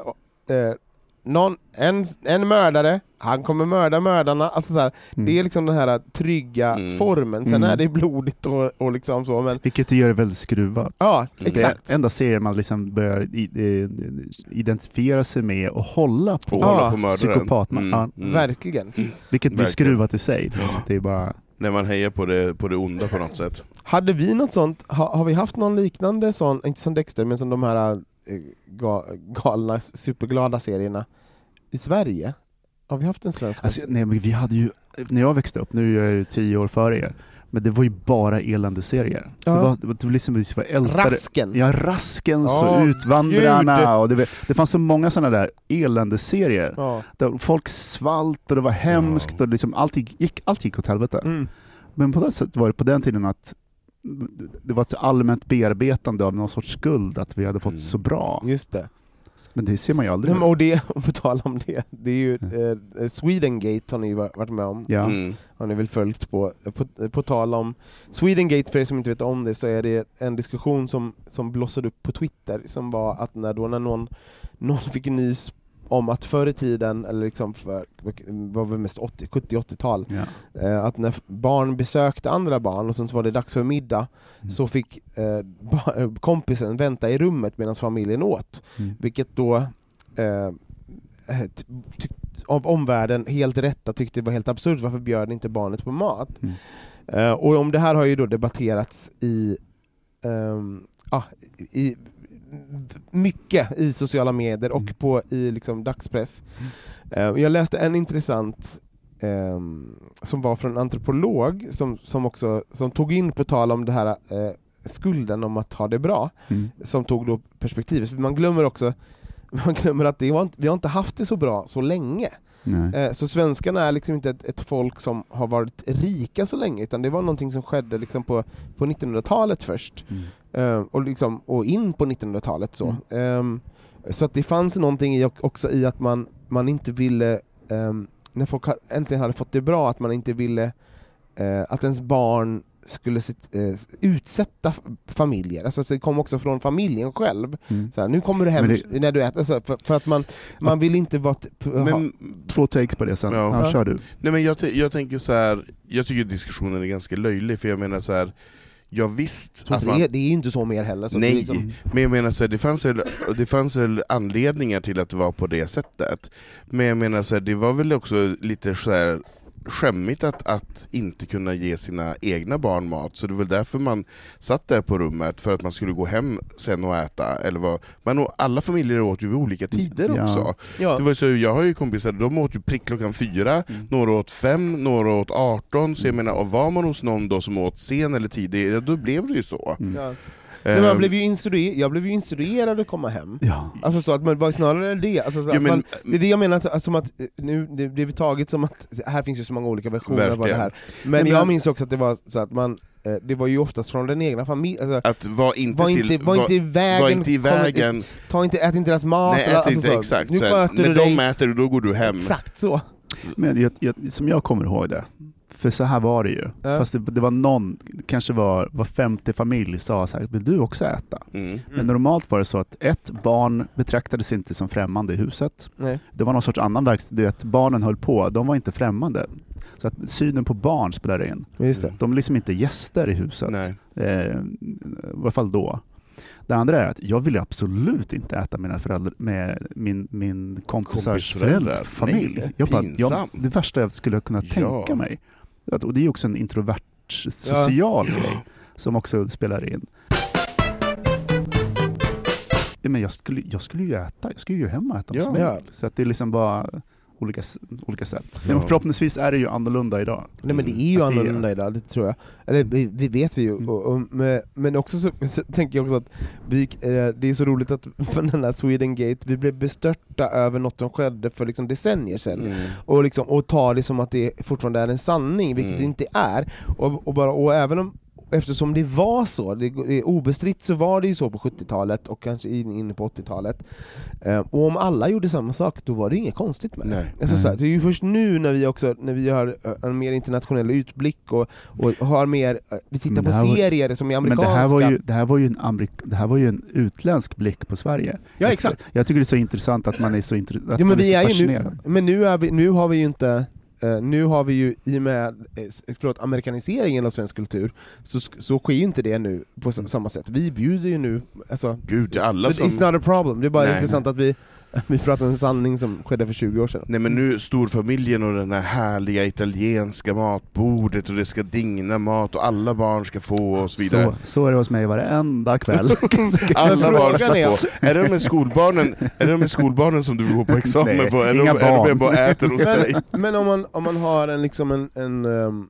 E: här, eh, någon, en, en mördare, han kommer mörda mördarna. Alltså så här,
F: Mm.
E: Det är liksom den här trygga
D: Mm.
E: formen, sen
F: Mm.
E: är det blodigt och, och liksom så, men
F: Vilket det gör det väldigt skruvat.
E: ja,
D: Mm.
E: exakt.
F: Det enda serien man liksom börjar i, i, identifiera sig med och hålla på.
D: Och hålla
E: Ja,
D: på
F: psykopatman. Ja.
D: mm.
E: Verkligen.
F: Vilket blir
D: Verkligen.
F: skruvat i sig. Det är bara...
D: När man hejar på det, på det onda på något sätt.
E: Hade vi något sånt, ha, har vi haft någon liknande sån, inte som Dexter, men som de här eh, galna, superglada serierna i Sverige? Har vi haft en svensk?
F: Alltså, nej, men vi hade ju, när jag växte upp, nu är jag ju tio år före er, men det var ju bara eländeserier.
E: Ja.
F: Det var, det var, det var liksom vi var ältare.
E: Rasken!
F: Ja, Raskens
E: Ja,
F: och Utvandrarna.
E: gud.
F: Och det, det fanns så många sådana där eländeserier.
E: Ja.
F: Där folk svalt och det var hemskt och liksom allt, gick, allt gick åt helvete.
E: Mm.
F: Men på det sättet var det på den tiden att det var ett allmänt bearbetande av någon sorts skuld att vi hade fått
D: Mm.
F: så bra.
E: Just det.
F: Men det ser man ju aldrig.
E: Nej, men och det, på tal om det, det är ju eh, Swedengate har ni varit med om,
F: Ja.
D: Mm.
E: har ni väl följt på, på, på tal om Swedengate, för er som inte vet om det, så är det en diskussion som, som blossade upp på Twitter, som var att när, då när någon, någon fick nys om att förr i tiden, eller liksom för, var det mest 80, 70-80-tal,
F: Ja.
E: eh, att när barn besökte andra barn och sen så var det dags för middag,
F: Mm.
E: så fick eh, kompisen vänta i rummet medan familjen åt.
F: Mm.
E: Vilket då eh, av omvärlden helt rätta tyckte det var helt absurt, varför bjöd inte barnet på mat?
F: Mm.
E: Eh, och om det här har ju då debatterats i, ehm, ah, i mycket i sociala medier och
F: Mm.
E: på i liksom dagspress. Eh, jag läste en intressant ehm, som var från en antropolog som, som också som tog in på tal om det här eh, skulden om att ha det bra
F: Mm.
E: som tog då perspektivet. För man glömmer också man glömmer att det var inte, vi har inte haft det så bra så länge. Eh, så svenskarna är liksom inte ett, ett folk som har varit rika så länge, utan det var någonting som skedde liksom på, på 1900-talet först.
F: Mm.
E: Eh, och, liksom, och in på 1900-talet. Så
F: Mm.
E: Ehm, så att det fanns någonting i, också i att man, man inte ville, ehm, när folk äntligen hade fått det bra, att man inte ville eh, att ens barn skulle sit, eh, utsätta familjer. Alltså, så det kom också från familjen själv.
F: Mm.
E: Så här, nu kommer du hem
F: det-
E: när du äter, alltså, för, för att man, man vill inte vara... t- p- ha-
D: Men,
F: Två takes på det sen.
D: Ja.
F: Ja. kör du.
D: nej men jag, jag tänker så här. jag tycker diskussionen är ganska löjlig, för jag menar så här. Jag visst att
E: det,
D: man...
E: är, det är inte så mer heller. Så det
D: Nej,
E: liksom,
D: men jag menar så här, det, fanns väl, det fanns väl anledningar till att det var på det sättet. Men jag menar så här, det var väl också lite så här skämmigt att, att inte kunna ge sina egna barn mat, så det var väl därför man satt där på rummet, för att man skulle gå hem sen och äta. Eller vad. Men och alla familjer åt ju vid olika tider
F: Ja.
D: också.
E: ja.
D: Det var så, jag har ju kompisar, de åt ju prick klockan fyra,
F: Mm.
D: några åt fem, några åt 18, så jag menar, och var man hos någon då som åt sen eller tidig, ja, då blev det ju så.
F: Mm.
E: Ja. Men man
D: Ehm,
E: blev ju jag blev ju instruerad att komma hem.
F: Ja.
E: Alltså så att man var snarare det, alltså så att
D: Ja, men-
E: man, det är det jag menar, att- alltså, som att eh, nu, det blev taget som att, här finns ju så många olika versioner av vad det
D: Verkligen.
E: här, men
F: Nej, men-
E: jag minns också att det var så att man, eh, det var ju oftast från den egna familjen, alltså,
D: Att var inte
E: var
D: till...
E: inte, var inte i vägen,
D: var inte i
E: kom-
D: vägen,
E: ta inte, ät inte deras mat,
D: nej ät
E: alltså
D: inte
E: så,
D: exakt.
E: nu
D: Så när
E: du
D: de
E: dig,
D: äter, då går du hem.
E: exakt så.
F: Men jag, jag, som jag kommer ihåg det, för så här var det ju.
E: Ja.
F: Fast det, det var någon, kanske var, var femte familj sa så här, vill du också äta?
D: Mm.
F: Men normalt var det så att ett barn betraktades inte som främmande i huset.
E: Nej.
F: Det var någon sorts annan verksamhet, barnen höll på, de var inte främmande. Så att synen på barn spelade in.
E: Just det.
F: De är liksom inte gäster i huset.
D: Nej.
F: Eh, I alla fall då. Det andra är att jag ville absolut inte äta mina föräldrar, med min, min kompisars
D: Kompisföräldrar?
F: föräldrar, familj.
D: Nej,
F: jag bara, jag, det värsta jag skulle kunna
D: Ja.
F: tänka mig. Och det är också en introvert social grej som också spelar in. Ja, men jag, skulle, jag skulle ju äta, jag skulle ju hem och äta
D: Ja.
E: Ja.
F: Så att det är liksom bara olika, olika sätt. Men förhoppningsvis är det ju annorlunda idag.
E: Nej men det är ju
F: Att det är-
E: annorlunda idag, det tror jag. Eller det, vet vi ju.
F: Mm.
E: Och, och, men, också så, så tänker jag också att vi, eh, det är så roligt att för den här Swedengate, vi blev bestörta över något som skedde för liksom decennier sedan.
D: Mm.
E: Och, liksom, och tar det som att det fortfarande är en sanning, vilket
D: Mm.
E: det inte är. Och, och, bara, och även om eftersom det var så, det, det är obestritt så var det ju så på 70-talet och kanske in, in på 80-talet. Eh, och om alla gjorde samma sak, då var det inget konstigt med det.
D: Nej.
E: Alltså, så här,
F: Nej.
E: det är ju först nu när vi också när vi har eh, en mer internationell utblick och, och har mer, eh, vi tittar
F: Men
E: på
F: var-
E: serier som är
F: Men
E: amerikanska.
F: det här, var ju, det, här var ju en amerik- det här var ju en utländsk blick på Sverige.
E: Ja,
F: Jag-
E: exakt.
F: Jag tycker det är så intressant att man är så, intre- att
E: Ja, men
F: man
E: vi
F: är
E: är
F: så
E: ju nu,
F: fascinerad.
E: men nu, är vi, nu har vi ju inte eh, nu har vi ju, i och med eh, förlåt, amerikaniseringen av svensk kultur, så, så sker ju inte det nu på s- samma sätt. Vi bjuder ju nu, alltså,
D: Gud, alla som...
E: it's not a problem, det är bara
D: Nej.
E: intressant att vi, vi pratar om en sanning som skedde för 20 år sedan.
D: Nej men nu storfamiljen och den här härliga italienska matbordet och det ska digna mat och alla barn ska få och så vidare.
F: Så, så är det hos mig varenda kväll.
D: Alla barn ska
E: är-
D: få. Är det de med skolbarnen, är det de med skolbarnen som du går på examen
F: Nej,
D: på? Är de, är de bara äter hos dig?
E: Men, men om, man, om man har en, liksom en, en, ehm,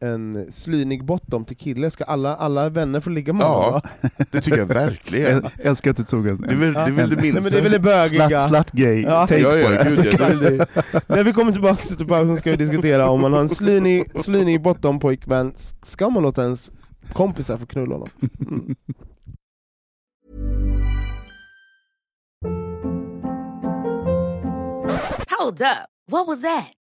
E: en slynig bottom till kille, ska alla, alla vänner få ligga med honom?
D: Ja,
E: va?
D: det tycker jag verkligen.
F: Jag älskar att du tog en,
D: Det är väl det, är väl det
E: Nej,
D: minsta.
E: men det är väl det bögiga...
F: slut, slut gay
E: Ja.
F: take
D: Ja, ja, ja.
E: Det. När vi kommer tillbaka till pausen ska vi diskutera om man har en slynig, slynig bottom-pojkvän, ska man låta ens kompisar få knulla honom? Mm.
G: Hold up. What was that?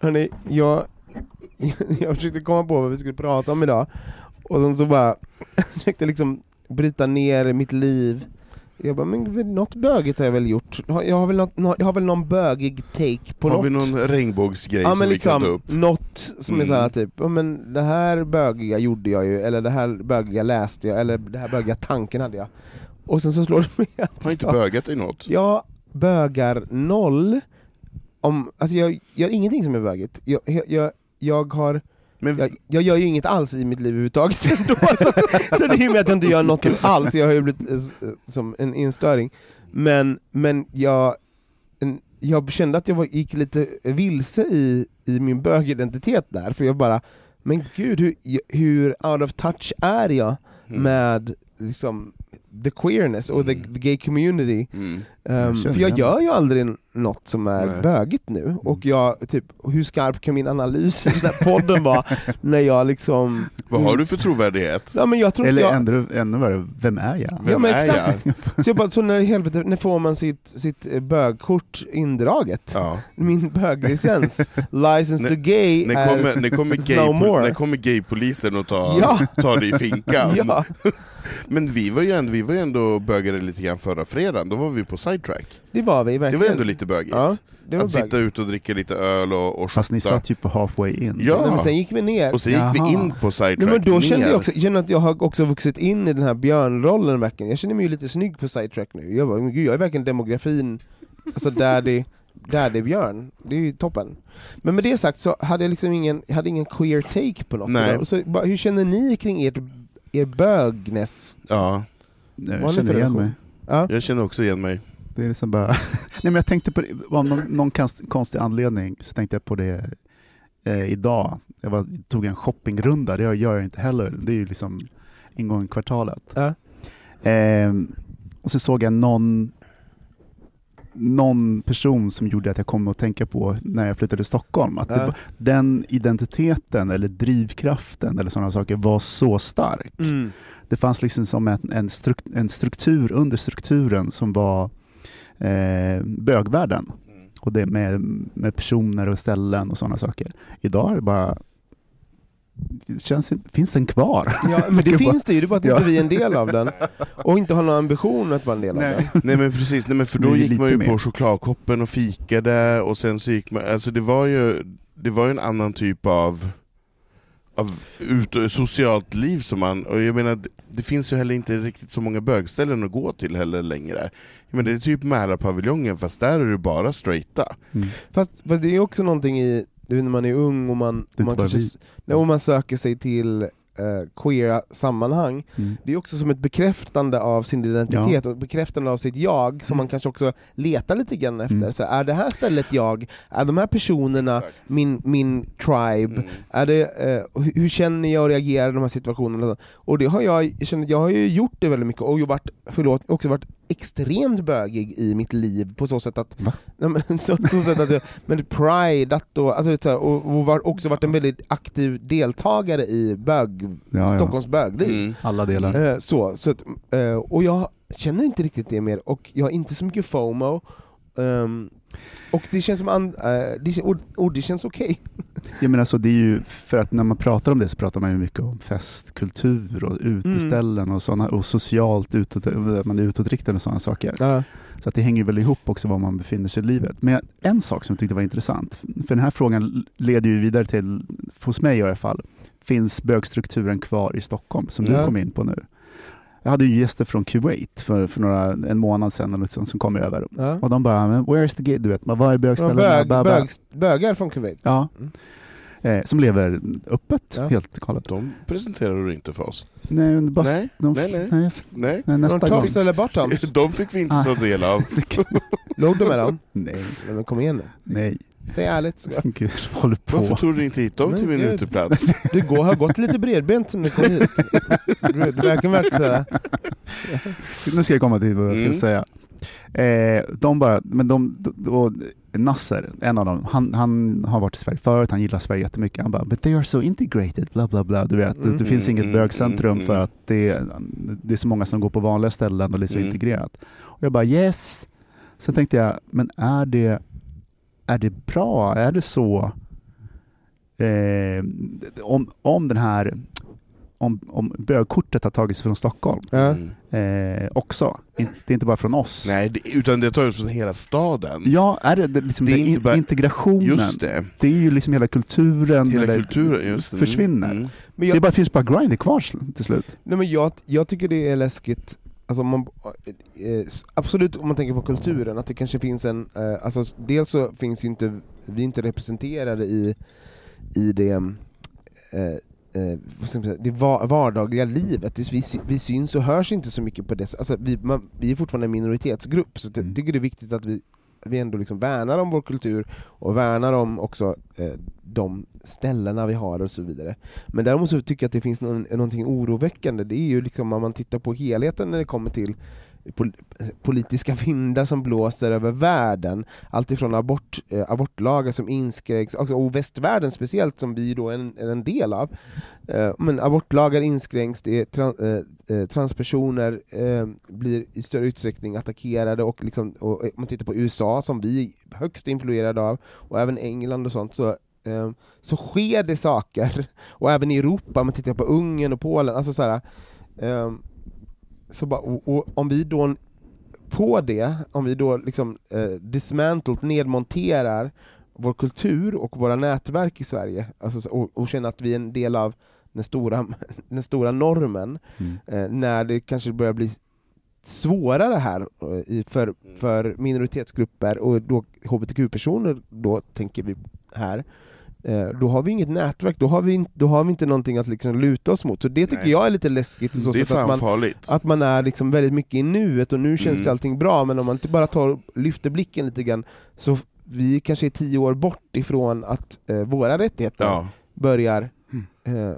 E: Hörni, jag, jag försökte komma på vad vi skulle prata om idag, och sen så bara försökte liksom bryta ner mitt liv. Jag bara, men något bögigt har jag väl gjort? Har- Jag har väl, något, nå- jag har väl någon bögig take på
D: Har
E: något?
D: vi någon regnbågsgrej
E: ja,
D: som
E: men
D: vi kan ta
E: liksom,
D: upp?
E: något som är
D: Mm.
E: såhär typ, ja, men det här bögiga gjorde jag ju, eller det här bögiga läste jag, eller det här bögiga tanken hade jag. Och sen så slår det mig att
D: Har inte
E: jag,
D: bögat i något?
E: jag bögar noll, om, alltså jag gör ingenting som är bögigt. Jag, jag, jag, har
D: Men
E: jag, jag gör ju inget alls i mitt liv överhuvudtaget ändå, så, så det är ju med att jag inte gör något alls, jag har ju blivit eh, eh, som en instöring. Men, men jag, en, jag kände att jag var, gick lite vilse i, i min bögidentitet där, för jag bara, men gud hur, hur out of touch är jag
D: Mm.
E: med liksom, the queerness och the, the gay community?
D: Mm.
E: Um, för jag gör ju aldrig något som är
D: Nej.
E: bögigt nu, och jag, typ, hur skarp kan min analys i den här podden vara när jag liksom...
D: Vad har du för trovärdighet?
E: Ja, men jag tror
F: Eller
E: jag,
F: ännu, ännu värre, vem är jag?
E: Ja,
D: Vem
E: men
D: är
E: exakt.
D: jag?
E: Så jag bara, så när helvete, när får man sitt, sitt eh, bögkort indraget?
D: Ja.
E: Min böglicens, license to gay,
D: När
E: är
D: kommer, när kommer,
E: is
D: gay,
E: no more.
D: när kommer gaypolisen och tar,
E: Ja.
D: tar dig i finkan?
E: Ja,
D: Men vi var, ju ändå, vi var ju ändå bögade lite grann förra fredagen, då var vi på sidetrack.
E: det var vi
D: Det
E: verkligen.
D: var ändå lite bögigt.
E: Ja, det var
D: att sitta
E: bög.
D: ute och dricka lite öl och, och
F: Fast ni satt ju på halfway in.
D: Ja.
E: Nej, men sen gick vi ner.
D: Och så gick vi
F: Jaha.
D: in på sidetrack
E: Nej, men då kände
D: ner.
E: jag också, känner att jag har också vuxit in i den här björnrollen verkligen. Jag känner mig ju lite snygg på sidetrack nu. Jag, bara, men gud, jag är verkligen demografin, alltså daddy, daddy björn. Det är ju toppen. Men med det sagt så hade jag liksom ingen, jag hade ingen queer take på något.
D: Nej.
E: Så, bara, hur känner ni kring ert, er bögness?
D: Ja,
F: Jag
E: Vad är det
F: känner
E: för
F: igen mig.
E: Ja.
D: jag känner också igen mig.
F: Det är liksom bara... Nej men jag tänkte på det, av någon, någon konst- konstig anledning så tänkte jag på det eh, idag. jag var, tog en shoppingrunda, det gör jag inte heller. Det är ju liksom ingången i kvartalet.
E: Ja.
F: Ehm, och så såg jag någon, någon person som gjorde att jag kom att tänka på när jag flyttade till Stockholm. Att var, den identiteten eller drivkraften eller sådana saker var så stark.
E: Mm.
F: Det fanns liksom som en, en, struk, en struktur under strukturen som var eh, bögvärlden. Och det med, med personer och ställen och sådana saker. Idag är det bara... Det känns, finns den kvar?
E: Ja, men det finns det ju, det är bara att
F: Ja.
E: inte vi är en del av den. Och inte har någon ambition att vara en del av den.
D: Nej men precis, nej, men för då gick man ju
F: lite
D: på
F: mer.
D: chokladkoppen och fikade och sen så gick man, alltså det var ju, det var ju en annan typ av, av ut, socialt liv som man, och jag menar det, finns ju heller inte riktigt så många bögställen att gå till heller längre. Jag menar, det är typ Mälarpaviljongen fast där är det bara straighta.
F: Mm.
E: Fast, fast det är ju också någonting i, du vet, när man är ung och man, och man, kanske, nej, och man söker sig till eh, queera sammanhang,
F: Mm.
E: det är också som ett bekräftande av sin identitet och ett bekräftande av sitt jag som
F: Mm.
E: man kanske också letar lite grann efter.
F: Mm.
E: Så är det här stället jag? Är de här personerna min, min tribe?
D: Mm.
E: Är det, eh, hur, hur känner jag och reagerar i de här situationerna? Och det har jag, jag, känner, jag har ju gjort det väldigt mycket och varit, förlåt, också varit extremt bögig i mitt liv på så sätt att,
F: Va?
E: nej, men, så, så sätt att jag, men pridat och, alltså, så här, och, och var, också varit en väldigt aktiv deltagare i bög,
F: Ja, ja.
E: Stockholms bögliv.
D: Mm.
F: Alla delar.
E: Eh, så, så att, eh, och jag känner inte riktigt det mer, och jag har inte så mycket FOMO. Ehm, och det känns som an, eh, det, och, och det känns okej.
F: Jag menar så det är ju, för att när man pratar om det så pratar man ju mycket om festkultur och uteställen och, såna, och socialt utåt, man är utåtriktad och sådana saker.
E: Ja.
F: Så att det hänger väl ihop också var man befinner sig i livet. Men en sak som jag tyckte var intressant, för den här frågan leder ju vidare till, hos mig i alla fall, finns bögstrukturen kvar i Stockholm som du
E: Ja.
F: kom in på nu? Jag hade ju gäster från Kuwait för, för några, en månad sedan eller liksom, som kom över.
E: Ja.
F: Och de bara, men where is the gate? Du vet, var är bögställena?
E: Bög, bög, bögar från Kuwait.
F: Ja.
E: Mm.
F: Eh, som lever öppet,
E: Ja.
F: helt galet.
D: De presenterar du inte för oss.
F: Nej, men bara,
D: Nej,
F: de,
D: nej, nej.
F: nej,
D: Nej,
F: nej, nästa gång.
E: eller
D: de fick vi inte ta del av.
E: Låg du med dem?
F: Nej,
E: Nej, men kom igen nu.
F: nej.
E: Säg ärligt. Så.
F: Gud, håller på.
D: Varför tog du inte hit dem till min uteplats?
E: Du går, har gått lite bredbent sen du kom hit. Du verkar sådär.
F: Nu ska jag komma till vad jag ska
D: Mm.
F: säga. Eh, de bara, men de, då, Nasser, en av dem, han, han har varit i Sverige förut, han gillar Sverige jättemycket. Han bara, but they are so integrated, bla bla bla. Du vet, det, det finns
D: Mm,
F: inget
D: mm,
F: bögcentrum
D: mm,
F: för
D: mm.
F: att det, det är så många som går på vanliga ställen och det är så
D: Mm.
F: integrerat. Och jag bara, yes! Sen tänkte jag, men är det, är det bra? Är det så? Eh, om, om den här om, om bögkortet har tagits från Stockholm.
D: Mm.
F: eh, också. In, det är inte bara från oss.
D: Nej, det, utan det tar ut från hela staden.
F: Ja, är det, det, liksom
D: Det är inte
F: in,
D: bara-
F: integrationen?
D: Just det.
F: Det är ju liksom hela kulturen
D: Hela
F: eller
D: kulturen, just det. Mm,
F: försvinner.
D: Mm.
E: Men
F: Det
E: jag,
F: bara finns bara grind kvar till slut.
E: nej, men jag, jag tycker det är läskigt, alltså man, eh, absolut om man tänker på kulturen, att det kanske finns en, eh, alltså dels så finns ju inte, vi är inte representerade i, i det, eh, eh, det va- vardagliga livet, vi, vi syns och hörs inte så mycket på det alltså vi, man, vi är fortfarande en minoritetsgrupp, så jag
F: Mm.
E: tycker det är viktigt att vi, vi ändå liksom värnar om vår kultur och värnar om också eh, de ställena vi har och så vidare. Men däremot så tycker jag att det finns någon, någonting oroväckande, det är ju liksom om man tittar på helheten när det kommer till pol politiska vindar som blåser över världen, alltifrån abort, eh, abortlagar som inskränks, alltså, och västvärlden speciellt som vi då är en, är en del av. Eh, men abortlagar inskränks, det är tran, eh, eh transpersoner eh, blir i större utsträckning attackerade och, liksom, och om man tittar på USA som vi är högst influerade av, och även England och sånt, så eh, så sker det saker, och även i Europa, om man tittar på Ungern och Polen, alltså så här, eh, så bara, och, och om vi då på det, om vi då liksom eh, dismantlet, nedmonterar vår kultur och våra nätverk i Sverige, alltså, så- och, och känner att vi är en del av den stora, den stora normen,
F: Mm.
E: eh, när det kanske börjar bli svårare här eh, i, för, för minoritetsgrupper och då hbtq-personer, då tänker vi här, eh, då har vi inget nätverk, då har vi, då har vi inte någonting att liksom luta oss mot. Så det tycker
D: Nej.
E: jag är lite läskigt, så
D: Det är
E: sätt att
D: fan
E: man,
D: farligt.
E: att man är liksom väldigt mycket i nuet och nu känns
D: Mm.
E: det allting bra, men om man inte bara tar lyfter blicken lite grann, så vi kanske är tio år bort ifrån att eh, våra rättigheter
D: Ja.
E: börjar
F: Mm.
E: eh,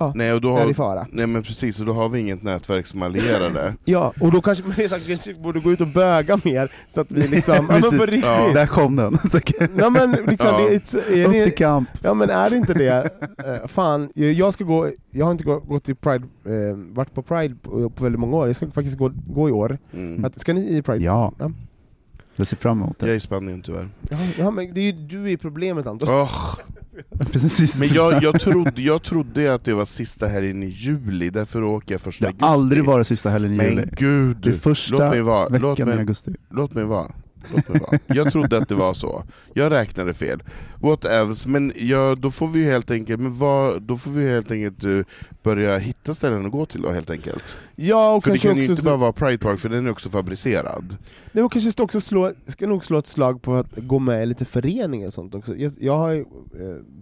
E: ja,
D: Nej, och då
E: är i
D: har,
E: fara.
D: nej men precis, och då har vi inget nätverk som allierade.
E: Ja, och då kanske man kanske borde gå ut och böga mer, så att vi liksom, ja, men på
F: Precis.
E: riktigt.
D: Ja.
F: Där kom den.
E: Ja men liksom,
D: Ja.
E: det, är,
F: Upp
E: det,
F: till kamp.
E: Ja men är det inte det? Eh, fan, jag ska gå, jag har inte gå- gått till Pride, eh, varit på Pride på, på väldigt många år, jag ska faktiskt gå, gå i år.
D: Mm.
E: Att, ska ni i Pride?
F: Ja,
E: Ja.
F: jag ser fram emot
D: Jag är
F: det.
D: i Spanien tyvärr.
E: Ja, ja men det är ju, du är problemet Anton.
D: Åh,
F: Precis.
D: men jag, jag, trodde, jag trodde att det var sista helgen i juli, därför åker jag första
F: det har
D: augusti.
F: aldrig varit sista helgen i juli.
D: Men gud!
F: Det första
D: låt mig vara, låt
F: veckan i
D: mig,
F: augusti.
D: låt mig vara. Jag trodde att det var så. Jag räknade fel. What else? Men ja, då får vi helt enkelt, men vad, då får vi helt enkelt eh, börja hitta ställen att gå till då helt enkelt.
E: Ja, och
D: För det kan ju inte bara vara Pride Park, för den är också fabricerad.
E: Nej, och kanske också slå, ska nog slå ett slag på att gå med i lite föreningar och sånt också. Jag, jag har eh,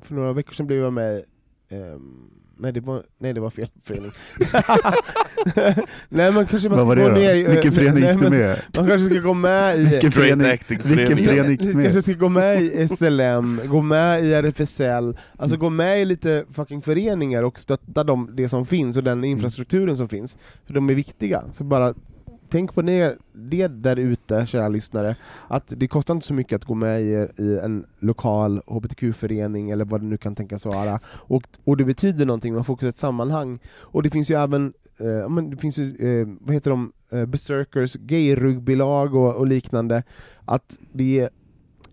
E: för några veckor sedan blev jag med ehm, Nej det, var, nej det var fel förening. nej men kanske man ska gå ner i...
F: Vilken förening
E: nej,
F: gick du med?
E: Man kanske ska gå med i...
F: Vilken förening? Vilken
D: förening.
F: gick du med?
E: kanske ska gå med i SLM, gå med i RFSL, alltså gå med i lite fucking föreningar och stötta dem, det som finns och den infrastrukturen som finns. För de är viktiga. Så bara tänk på det, det där ute, kära lyssnare, att det kostar inte så mycket att gå med i, i en lokal HBTQ-förening eller vad det nu kan tänkas vara. Och, och det betyder någonting, man får också ett sammanhang. Och det finns ju även, eh, men det finns ju, eh, vad heter de, eh, Berserkers, gay-rugbylag och, och liknande. Att det,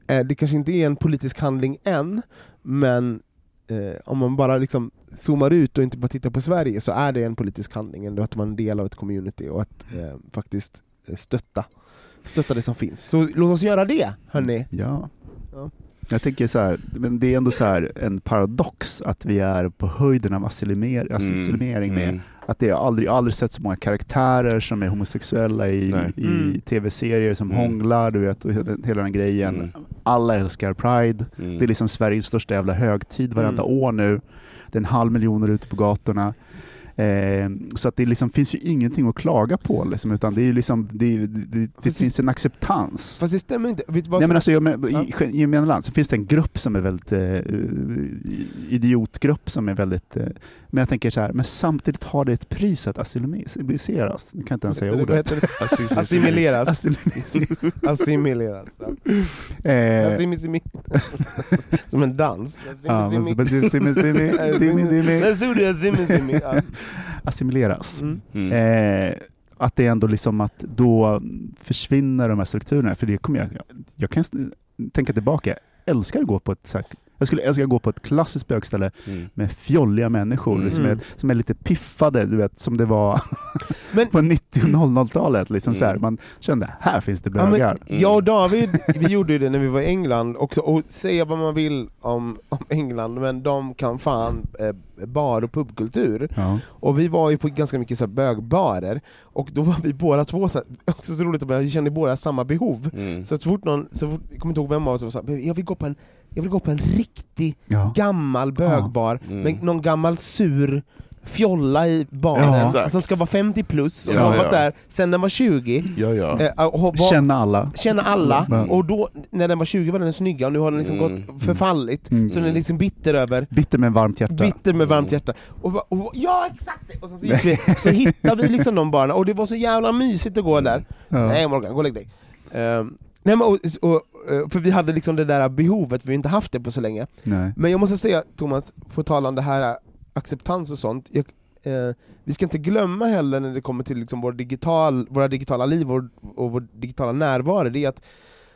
E: eh, det kanske inte är en politisk handling än, men eh, om man bara liksom zoomar ut och inte bara tittar på Sverige så är det en politisk handling, ändå att man är en del av ett community och att eh, faktiskt eh, stötta, stötta det som finns. Så låt oss göra det, hörni!
F: Ja.
E: Ja.
F: Jag tänker så här, men det är ändå så här en paradox att vi är på höjden av assimiler, assimilering med
D: Mm.
F: att det har aldrig, aldrig sett så många karaktärer som är homosexuella i,
D: Nej.
F: i
E: Mm.
F: tv-serier som
D: Mm.
F: hånglar, du vet, och hela, hela den grejen.
D: Mm.
F: Alla älskar Pride.
D: Mm.
F: Det är liksom Sveriges största jävla högtid varenda
E: Mm.
F: år nu. Det är en halv miljoner ute på gatorna. Eh, så att det liksom finns ju ingenting att klaga på, liksom, utan det, är ju liksom, det, det, det, det finns en acceptans.
E: Fast det stämmer inte. Vet
F: Nej, men alltså, jag men,
E: Ja.
F: I i gemene land så finns det en grupp som är väldigt, eh, idiotgrupp som är väldigt, eh, men jag tänker så här, men samtidigt har det ett pris att assimileras. Nu kan jag inte ens säga ordet.
E: Assimileras.
F: Assimileras.
E: Ja.
F: Eh.
E: Som en dans.
F: ja, men assimileras.
E: Mm.
D: Mm.
F: Eh, att det är ändå liksom att då försvinner de här strukturerna, för det kommer jag, jag kan tänka tillbaka, jag älskar att gå på ett så jag skulle älska att gå på ett klassiskt bögställe
D: Mm.
F: med fjolliga människor
D: Mm.
F: som, är, som är lite piffade, du vet, som det var
E: Men-
F: på 90 och 00-talet. Liksom så här,
D: Mm.
F: man kände, här finns det
E: Ja, men,
F: bögar.
E: jag och David, vi gjorde det när vi var i England också, och säga vad man vill om, om England, men de kan fan eh, bar och pubkultur.
F: Ja.
E: Och vi var ju på ganska mycket så här bögbarer, och då var vi båda två, så här, också så roligt att vi kände båda samma behov.
D: Mm.
E: Så, så fort någon, så fort, jag kommer inte ihåg vem av oss sa jag vill gå på en, jag vill gå på en riktig
F: Ja.
E: gammal bögbar,
D: Mm.
E: med någon gammal sur fjolla i baren,
F: Ja.
E: som ska vara 50 plus, och
D: Ja,
E: har varit
D: ja.
E: där sen den var 20.
D: Ja, ja.
E: Eh, och var,
F: Känna alla.
E: känna alla, och då när den var 20 var den snygga och nu har den liksom
D: Mm.
E: gått förfallit,
F: Mm.
E: så den är liksom bitter över
F: Bitter med varmt hjärta.
E: Bitter med varmt hjärta. Och, va- och, ja exakt! Och sen så, gick vi, så hittade vi liksom de barnen, och det var så jävla mysigt att gå där.
F: Ja.
E: Nej Morgan, gå och lägg dig. Ehm, nej, men, och, och, för vi hade liksom det där behovet, vi har inte haft det på så länge.
F: Nej.
E: Men jag måste säga Thomas, på tal om det här eh, acceptans och sånt, jag, eh, vi ska inte glömma heller när det kommer till liksom vår digital, våra digitala liv och, och vår digitala närvaro, det är att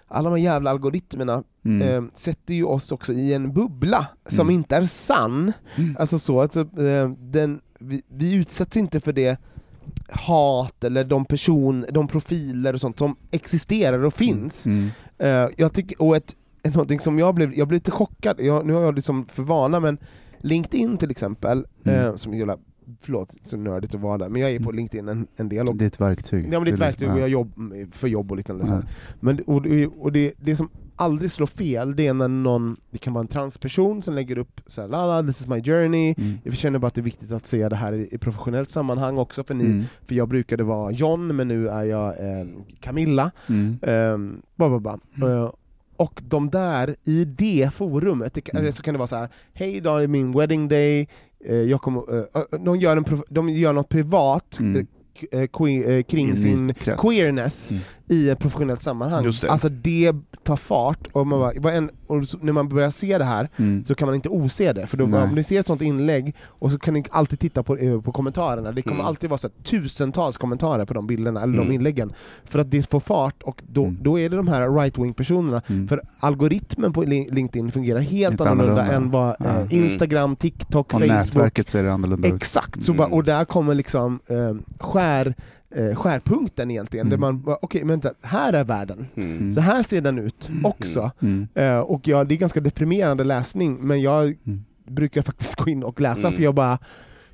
E: alla de här jävla algoritmerna
F: Mm.
E: eh, sätter ju oss också i en bubbla som
F: Mm.
E: inte är sann.
F: Mm.
E: Alltså så, alltså, eh, den, vi, vi utsätts inte för det hat eller de person, de profiler och sånt som existerar och finns.
F: Mm.
E: Eh, jag tycker, och ett, någonting som jag blev, jag blev lite chockad, jag, nu har jag liksom för vana, men LinkedIn till exempel,
F: Mm.
E: eh, som är jävla, förlåt, så nördigt att vara där, men jag är på LinkedIn en, en del. Och,
F: Det är ett verktyg.
E: ja, men det är ett verktyg
F: ja.
E: och jag jobb, för jobb och liknande.
F: Ja.
E: Men, och, och det, det som aldrig slår fel, det är när någon, det kan vara en transperson som lägger upp så här, Lala, this is my journey,
F: Mm.
E: jag känner bara att det är viktigt att se det här i, i professionellt sammanhang också, för, ni,
F: Mm.
E: för jag brukade vara John, men nu är jag eh, Camilla.
F: Mm.
E: Um, bla, bla, bla.
F: Mm.
E: Eh, och de där, i det forumet, det, eller så kan det vara så här. hej idag är min wedding day, eh, jag kommer, eh, eh, de, gör en, de gör något privat
F: Mm.
E: eh, eh, eh, kring sin
F: krets.
E: queerness
F: Mm.
E: I ett professionellt sammanhang.
D: Det.
E: Alltså det tar fart, och, man bara, en, och när man börjar se det här
F: Mm.
E: så kan man inte ose det, för då,
F: Nej.
E: om ni ser ett sånt inlägg, och så kan ni alltid titta på, eh, på kommentarerna, det kommer
D: Mm.
E: alltid vara så här, tusentals kommentarer på de bilderna, eller de
D: Mm.
E: inläggen, för att det får fart, och då,
F: Mm.
E: då är det de här right-wing personerna,
F: Mm.
E: för algoritmen på Li- LinkedIn fungerar helt
F: Inte
E: annorlunda,
F: annorlunda.
E: än vad
F: Ja.
E: eh, Instagram, TikTok,
F: Och
E: Facebook,
F: nätverket ser annorlunda ut.
E: Exakt, så
D: Mm.
E: bara, och där kommer liksom eh, skär, eh, skärpunkten egentligen,
F: Mm.
E: där man okej men vänta, här är världen,
D: Mm.
E: så här ser den ut också.
F: Mm.
E: Eh, och ja, det är ganska deprimerande läsning, men jag
F: Mm.
E: brukar faktiskt gå in och läsa
D: Mm.
E: för jag bara,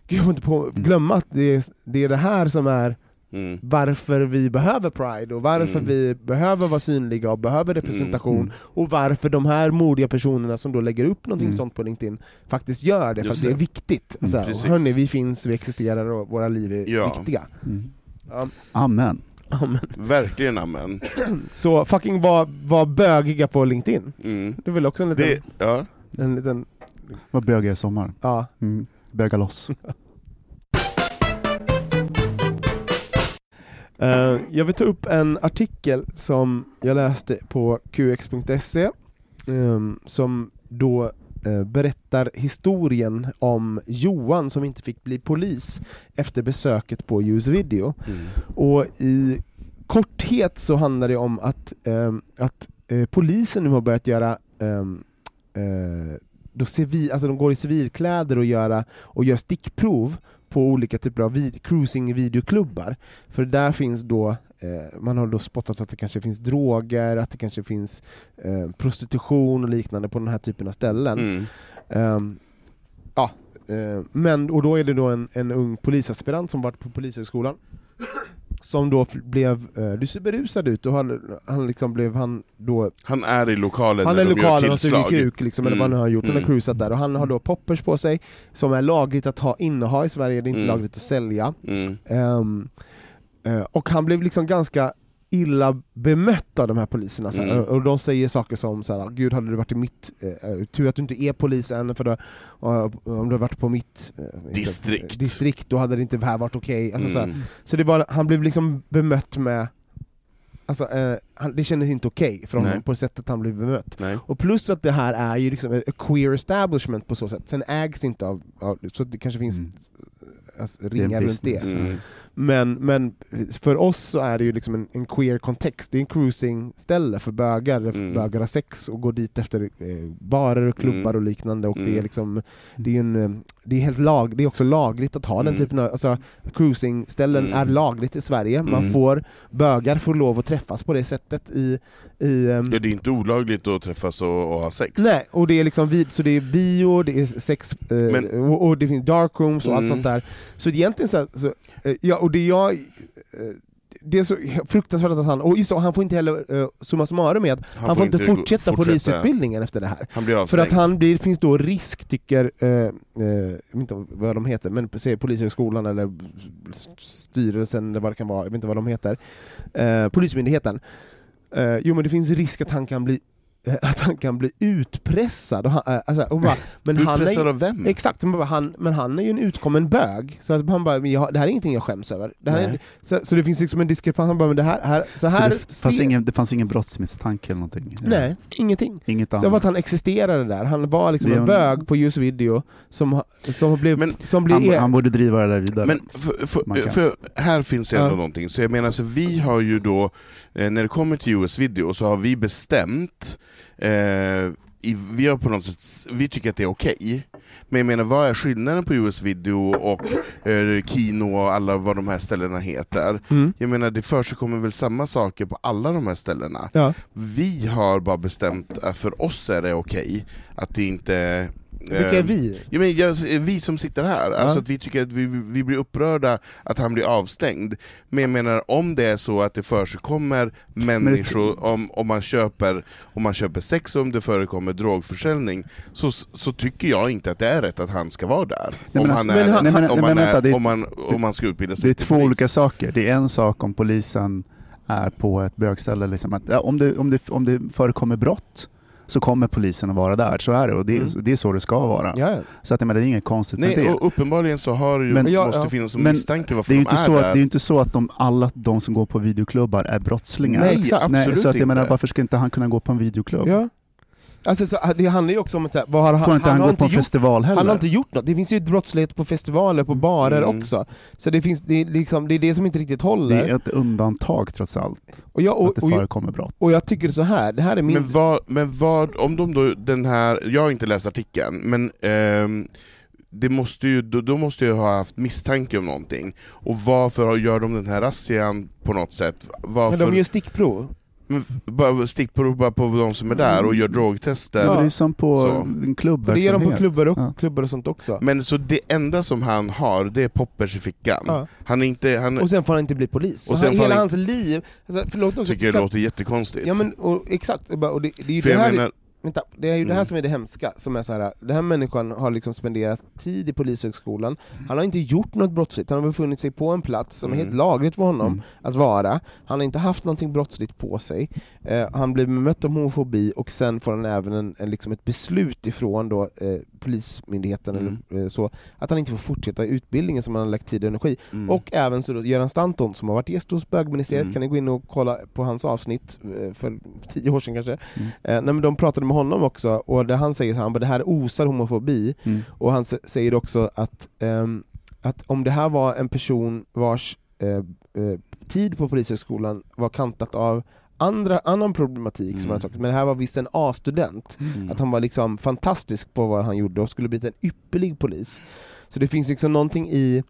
E: gud, jag får inte på, glömma att det är, det är det här som är
D: Mm.
E: varför vi behöver Pride, och varför
D: Mm.
E: vi behöver vara synliga och behöver representation,
F: Mm.
E: och varför de här modiga personerna som då lägger upp någonting
F: Mm.
E: sånt på LinkedIn faktiskt gör det, för att det är
D: det.
E: viktigt.
F: Mm,
E: Alltså,
D: precis.
E: hörni, vi finns, vi existerar och våra liv är
D: Ja.
E: viktiga. Ja.
F: Amen.
E: Amen.
D: Verkligen amen.
E: Så fucking var, var bögiga på LinkedIn.
D: Mm.
E: Det är väl också en liten...
D: Det, ja.
E: En liten
F: Vad bögar i sommar.
E: ja.
F: Mm. Böga loss.
E: Eh, jag vill ta upp en artikel som jag läste på qx.se ehm, som då berättar historien om Johan som inte fick bli polis efter besöket på US Video.
D: Mm.
E: Och i korthet så handlar det om att, ehm, att eh, polisen nu har börjat göra ehm, eh, då civil, alltså de går i civilkläder och, göra, och gör stickprov på olika typer av vid, cruising-videoklubbar. För där finns då, eh, man har då spottat att det kanske finns droger, att det kanske finns eh, prostitution och liknande på den här typen av ställen.
D: Mm.
E: Ehm, ja, eh, men, och då är det då en, en ung polisaspirant som varit på polishögskolan som då blev, eh, du ser berusad ut, och han, han liksom blev han då
D: Han är i lokalen
E: han är
D: de
E: lokalen och suger kuk, liksom, eller vad han
D: Mm.
E: har gjort, han har
D: Mm.
E: cruisat där, och han har då poppers på sig, som är lagligt att ha, inneha i Sverige, det är inte
D: Mm.
E: lagligt att sälja.
D: Mm.
E: Eh, och han blev liksom ganska illa bemött av de här poliserna,
D: Mm.
E: och de säger saker som så här, Gud hade du varit i mitt, eh, tur att du inte är polis än, för då, och, om du har varit på mitt eh, inte-
D: Distrikt.
E: distrikt, då hade det inte här varit okej. Alltså, så, här.
D: Mm.
E: så det var, han blev liksom bemött med, alltså, eh, han, det kändes inte okej för honom
D: Nej.
E: på sättet han blev bemött.
D: Nej.
E: Och plus att det här är ju liksom ett queer establishment på så sätt, sen ägs det inte av, av så det kanske finns
F: Mm.
E: alltså,
F: är en
E: ringar runt det.
F: business.
D: Mm.
E: Men, men för oss så är det ju liksom en, en queer kontext, det är en cruising-ställe för bögar,
D: Mm.
E: bögar har sex och går dit efter eh, barer och klubbar
D: Mm.
E: och liknande, och det är
D: Mm.
E: liksom, det är en, eh, det är helt lag, det är också lagligt att ha den
D: Mm.
E: typen av, alltså cruising-ställen
D: Mm.
E: är lagligt i Sverige, man
D: Mm.
E: får, bögar får lov att träffas på det sättet i, i ehm,
D: Ja, det är inte olagligt att träffas och, och ha sex.
E: Nej, och det är liksom vid, så det är bio, det är sex, eh,
D: Men-
E: och, och det finns darkrooms och allt
D: Mm.
E: sånt där. Så egentligen så, här- så eh, ja, och det jag... eh, Det är så fruktansvärt att han, och just så, han får inte heller, uh, summa summarum med att han, får inte
D: gå-
E: fortsätta, polisutbildningen efter det här.
D: Han blir
E: För att han blir, finns då risk, tycker, eh, eh, jag vet inte vad de heter, men säg Polishögskolan eller styrelsen eller vad det kan vara, jag vet inte vad de heter, eh, Polismyndigheten. Eh, jo men det finns risk att han kan bli eh, att han kan bli utpressad. Och han, eh, alltså, och bara, men han är,
D: Utpressad av vem?
E: Exakt, men, bara, han, men han är ju en utkommen bög. Så att han bara, jag, det här är ingenting jag skäms över. Det här är, så, så det finns liksom en diskrepans, han bara, men det här, här, så
F: Så
E: här
F: det, fanns
E: ser-
F: ingen, det fanns ingen brottsmisstanke eller någonting?
E: Nej, ingenting.
F: Inget
E: Så
F: annat?
E: det var att han existerade där, han var liksom en
F: en-
E: bög på Just Video som, som blev...
D: Men-
E: som blev
F: han, han borde driva det där vidare.
D: Men för, för, för här finns det ändå
E: Ja.
D: någonting, så jag menar, så vi har ju då, eh, när det kommer till US video, så har vi bestämt, eh, i, vi har på något sätt, vi tycker att det är okej, men jag menar vad är skillnaden på US video och eh, Kino och alla vad de här ställena heter?
E: Mm.
D: Jag menar det försigkommer väl samma saker på alla de här ställena?
E: Ja.
D: Vi har bara bestämt att för oss är det okej, att det inte
E: Vilka är
D: eh,
E: vi?
D: Ja, men jag, vi som sitter här, alltså att vi tycker att vi, vi blir upprörda att han blir avstängd. Men jag menar, om det är så att det förekommer människor, om, om, man köper, om man köper sex och om det förekommer drogförsäljning, så, så tycker jag inte att det är rätt att han ska vara där.
F: Nej,
D: om,
F: men
D: han
F: alltså-
D: är,
F: men han- nej, men-
D: om,
F: nej,
D: han
F: men vänta,
D: är,
F: det är
D: om, man, om man ska utbilda sig
F: Det är två
D: polis.
F: olika saker. Det är en sak om polisen är på ett bögställe. Liksom att, ja, om, det, om, det, om det förekommer brott så kommer polisen att vara där. Så är det och det,
E: Mm.
F: det är så det ska vara.
E: Ja.
F: Så att, menar, det är inget konstigt med
D: Nej,
F: det.
D: och uppenbarligen så har ju,
F: Men-
D: måste
E: Ja,
D: finnas en
F: Men
D: misstanke varför
F: Det är
D: de
F: inte,
D: är
F: så att,
D: där.
F: det är ju inte så att de, alla de som går på videoklubbar är brottslingar.
D: Nej, absolut
F: så att jag menar, varför ska inte han kunna gå på en videoklubb?
E: Ja. Alltså, så, det handlar ju också om att så här, vad har han,
F: inte han,
E: har
F: en
E: gjort,
F: festival heller.
E: han har inte gjort något. Det finns ju brottslighet på festivaler, på barer
D: Mm.
E: också. Så det, finns, det, är liksom, det är det som inte riktigt håller.
F: det är ett undantag trots allt,
E: och, jag, och,
F: att det
E: och,
F: förekommer brott.
E: och jag tycker så här, det här är min...
D: Men vad, men vad, om de då, den här, jag har inte läst artikeln, men ehm, det måste ju, då, då måste jag ha haft misstanke om någonting. Och varför gör de den här razzian på något sätt?
E: men
D: Varför,
E: de gör stickprov.
D: Men bara stickprov bara på de som är där och gör drogtester.
F: Ja, det är som på
D: Så.
F: en
E: Och det gör de på klubbar och,
F: Ja.
E: klubbar och sånt också.
D: Men så det enda som han har, det är poppers i fickan.
E: Ja.
D: Han är inte, han
E: Och sen får han inte bli polis.
D: Och sen
E: han, hela
D: han-
E: hans liv... Alltså, förlåt också,
D: tycker det låter jättekonstigt.
E: Ja men och, exakt, och, det, det är ju
D: För
E: det
D: jag
E: här,
D: menar,
E: vänta, det är ju det här
D: Mm.
E: som är det hemska, som är så här, den här människan har liksom spenderat tid i polishögskolan, han har inte gjort något brottsligt, han har befunnit sig på en plats som är
D: Mm.
E: helt lagligt för honom
F: Mm.
E: att vara, han har inte haft någonting brottsligt på sig, eh, han blir bemött av homofobi och sen får han även en, en, liksom ett beslut ifrån då, eh, Polismyndigheten
D: Mm.
E: eller eh, så, att han inte får fortsätta utbildningen som han har lagt tid och energi
D: mm.
E: och även så då Göran Stanton som har varit gäst hos bögministeriet,
D: Mm.
E: kan ni gå in och kolla på hans avsnitt eh, för tio år sedan kanske.
F: Mm.
E: Eh, nej, men de pratade med honom också, och det han säger så här, han bara, det här osar homofobi,
F: Mm.
E: och han säger också att, ehm, att om det här var en person vars eh, eh, tid på Polishögskolan var kantat av andra, annan problematik, som
D: Mm.
E: han sagt, men det här var visst en A-student,
D: Mm.
E: att han var liksom fantastisk på vad han gjorde och skulle blivit en ypperlig polis. Så det finns liksom någonting i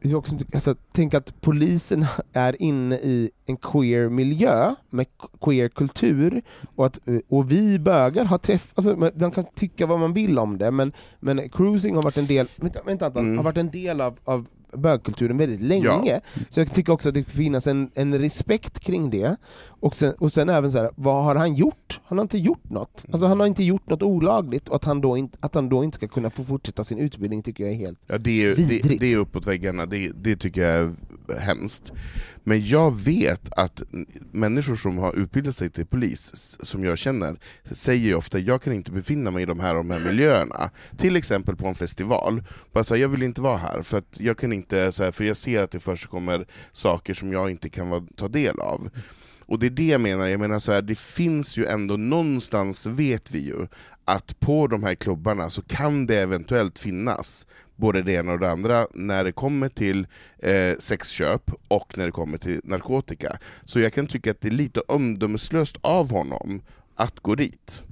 E: jag har också, alltså, tänk att polisen är inne i en queer miljö med queer kultur och att eh, och vi bögar har träffat, alltså, man- kan tycka vad man vill om det men, men cruising har varit en del, vänta, vänta,
D: Mm.
E: har varit en del av, av bögkulturen väldigt länge. Så jag tycker också att det finns en, en respekt kring det. Och sen, och sen även så här, vad har han gjort? Han har inte gjort något. Alltså han har inte gjort något olagligt, och att han då inte, att han då inte ska kunna få fortsätta sin utbildning tycker jag är helt
D: Ja, det, är, det,
E: Vidrigt.
D: det är uppåt väggarna, det, det tycker jag är hemskt. Men jag vet att människor som har utbildat sig till polis, som jag känner, säger ofta jag kan inte befinna mig i de här, de här miljöerna. Till exempel på en festival. Bara så här, jag vill inte vara här, för att jag kan inte, så här, för jag ser att det förekommer saker som jag inte kan ta del av. Och det är det jag menar, jag menar så här, det finns ju ändå någonstans, vet vi ju, att på de här klubbarna så kan det eventuellt finnas både det ena och det andra när det kommer till eh, sexköp och när det kommer till narkotika. Så jag kan tycka att det är lite omdömeslöst av honom att gå dit.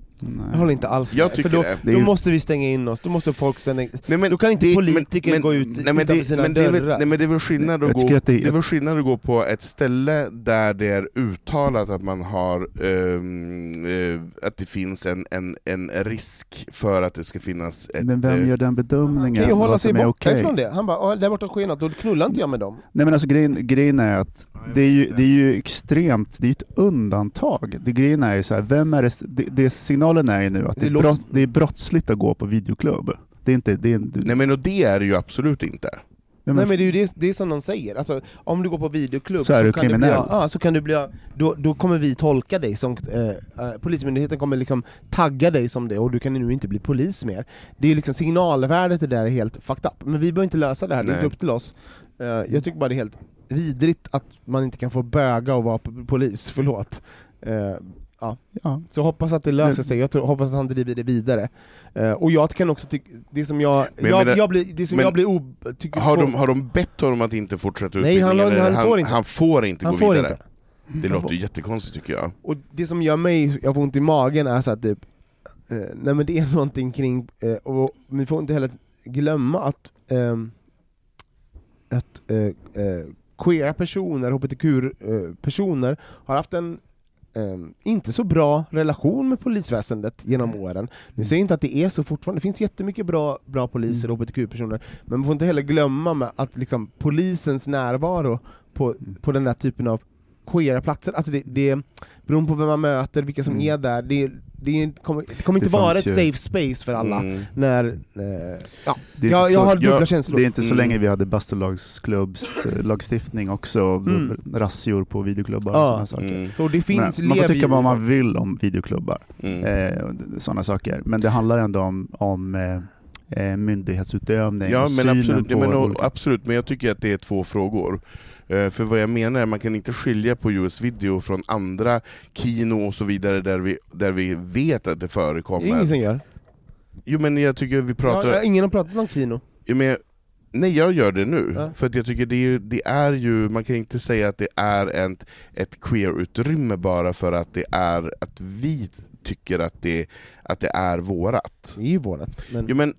E: Jag håller inte alls
D: Jag
E: med,
D: tycker
E: för då,
D: det.
F: Det är
E: då måste vi stänga in oss, då måste folk stänga in.
D: Nej, men
E: Då kan inte
D: det-
E: politiker gå ut
D: nej, men
E: utanför
D: det,
E: sina
D: men det är
E: dörrar.
D: nej, men det är väl skillnad att gå,
F: att det-
D: det är väl skillnad att gå på ett ställe där det är uttalat att man har ehm, eh, att det finns en, en, en risk för att det ska finnas ett...
F: Men vem
D: eh,
F: gör den
E: Han
F: bedömningen?
E: kan ju hålla sig
F: är
E: borta
F: okej?
E: ifrån det. Han bara, "Åh, där borta sker något, då knullar inte jag med dem.
F: Nej men alltså grejen, grejen är att det är, ju, det är ju extremt, det är ju ett undantag. Det grejen är ju så här, vem är det, det, det signalen är ju nu att det,
E: Det
F: är brott, det är brottsligt att gå på videoklubb. Det är inte, det är, det,
D: Nej men och det är det ju absolut inte.
F: nej,
E: Nej
F: men,
E: men det är ju det, det är som de säger, alltså, om du går på videoklubb
F: Så är du
E: kan, du bli,
F: kriminell.
E: ja, så kan du bli, då, då kommer vi tolka dig som, eh, eh, Polismyndigheten kommer liksom tagga dig som det, och du kan nu inte bli polis mer. Det är liksom signalvärdet det där är helt fucked up, men vi behöver inte lösa det här, det är
D: Nej.
E: inte upp till oss. Eh, jag tycker bara det är helt vidrigt att man inte kan få böga och vara polis, förlåt. Eh,
F: ja.
E: Så hoppas att det löser
F: Men-
E: sig, jag tror, hoppas att han driver det vidare. Eh, och jag kan också tycka, det som jag,
D: Men jag menar-
E: jag blir, det som
D: men
E: jag blir o, tycker
D: Har de, har de bett honom att inte fortsätta
E: Nej, han-
D: utbildningen? eller
E: han får inte.
D: han får inte
E: han
D: gå
E: får
D: vidare?
E: inte.
D: Det låter ju jättekonstigt tycker jag.
E: Och det som gör mig, jag får ont i magen är så att typ, eh, nej men det är någonting kring, eh, och vi får inte heller glömma att, ehm, att eh, eh, queera personer, hbtq-personer, har haft en ehm, inte så bra relation med polisväsendet genom åren. Nu säger jag inte att det är så fortfarande, det finns jättemycket bra, bra poliser och hbtq-personer, men man får inte heller glömma med att liksom, polisens närvaro på, på den där typen av queera platser, alltså det, det, beroende på vem man möter, vilka som
F: Mm.
E: är där, det, det, kommer, det kommer inte
F: Det
E: vara ett
F: ju-
E: safe space för alla.
D: Mm.
E: När, eh, ja.
F: Det är
E: jag,
F: inte
E: jag
F: så-
E: har dubbla
D: jag-
E: känslor.
F: Det är inte så
D: Mm.
F: länge vi hade bastulagsklubbs eh, lagstiftning också,
E: Mm.
F: razzior på videoklubbar och
E: Ja.
F: sådana saker.
D: Mm.
E: Så det finns,
F: Men man får tycka vad man vill om videoklubbar,
D: Mm.
F: eh, sådana saker. Men det handlar ändå om, om eh, eh, myndighetsutövning
D: Ja men absolut, ja,
F: på
D: men,
F: olika-
D: absolut, men jag tycker att det är två frågor. Eh, för vad jag menar är man kan inte skilja på US-video från andra kino och så vidare där vi, där vi vet att det
E: Det är
D: förekommer.
E: ingen som gör.
D: Jo men jag tycker vi pratar...
E: Ja, ingen har pratat om kino.
D: Ja, men, nej jag gör det nu,
E: Ja.
D: för att jag tycker det är, det är ju, man kan inte säga att det är ett, ett queer-utrymme bara för att det är att vi tycker att det, att det är vårat.
E: Det är ju vårat. Men...
D: Jo, men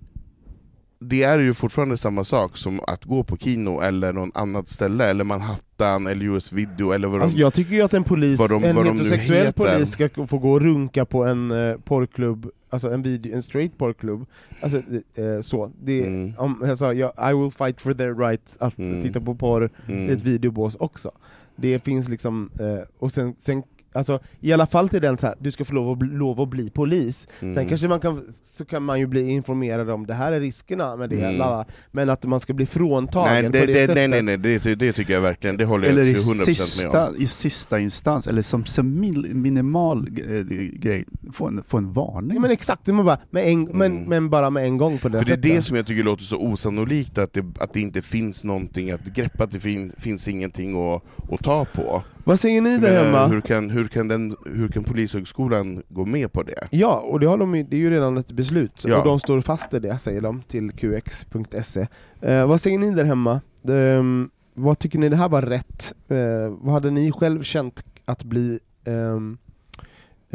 D: det är ju fortfarande samma sak som att gå på kino eller någon annat ställe, eller Manhattan eller US video eller vad de...
E: Alltså, jag tycker ju att en polis,
D: vad de-
E: en
D: vad
E: heterosexuell
D: heter.
E: polis ska få gå och runka på en eh, porrklubb, alltså en, video, en straight porrklubb. Alltså, eh, så. Det,
D: Mm.
E: om, jag sa, ja, I will fight for their right att
D: Mm.
E: titta på porr
D: Mm.
E: i ett videobås också. Det finns liksom, eh, och sen, sen Alltså, I alla fall till den så här, du ska få lov att bli, lov att bli polis.
D: Mm.
E: Sen kanske man kan, så kan man ju bli informerad om det här är riskerna med det,
D: Mm.
E: lala, men att man ska bli fråntagen
D: Nej,
E: på
D: det,
E: det,
D: det,
E: sättet.
D: nej, nej, nej det, det tycker jag verkligen, det håller
F: Eller
D: jag
F: i
D: till 100% med
F: sista,
D: om.
F: i sista instans, eller som, som minimal eh, grej, få en, få en varning.
E: Ja, men exakt, det man bara, med en, men,
D: Mm.
E: men bara med en gång på det
D: För det är
E: sättet.
D: det som jag tycker låter så osannolikt, att det, att det inte finns någonting att greppa, att det fin, finns ingenting att, att ta på.
E: Vad säger ni där hemma?
D: hur, kan, hur, kan den, hur kan Polishögskolan gå med på det?
E: Ja, och det, har de, det är ju redan ett beslut,
D: Ja.
E: och de står fast i det, säger de till qx.se. Eh, vad säger ni där hemma? Ehm, vad tycker ni det här var rätt? Eh, vad hade ni själv känt att bli eh,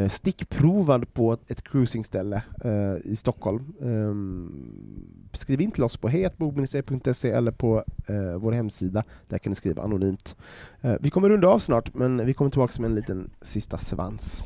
E: stickprovad på ett, cruisingställe eh, i Stockholm? Ehm, skriv in till oss på hejatbogministeriet.se eller på eh, vår hemsida, där kan ni skriva anonymt. Eh, vi kommer runda av snart, men vi kommer tillbaka med en liten sista svans.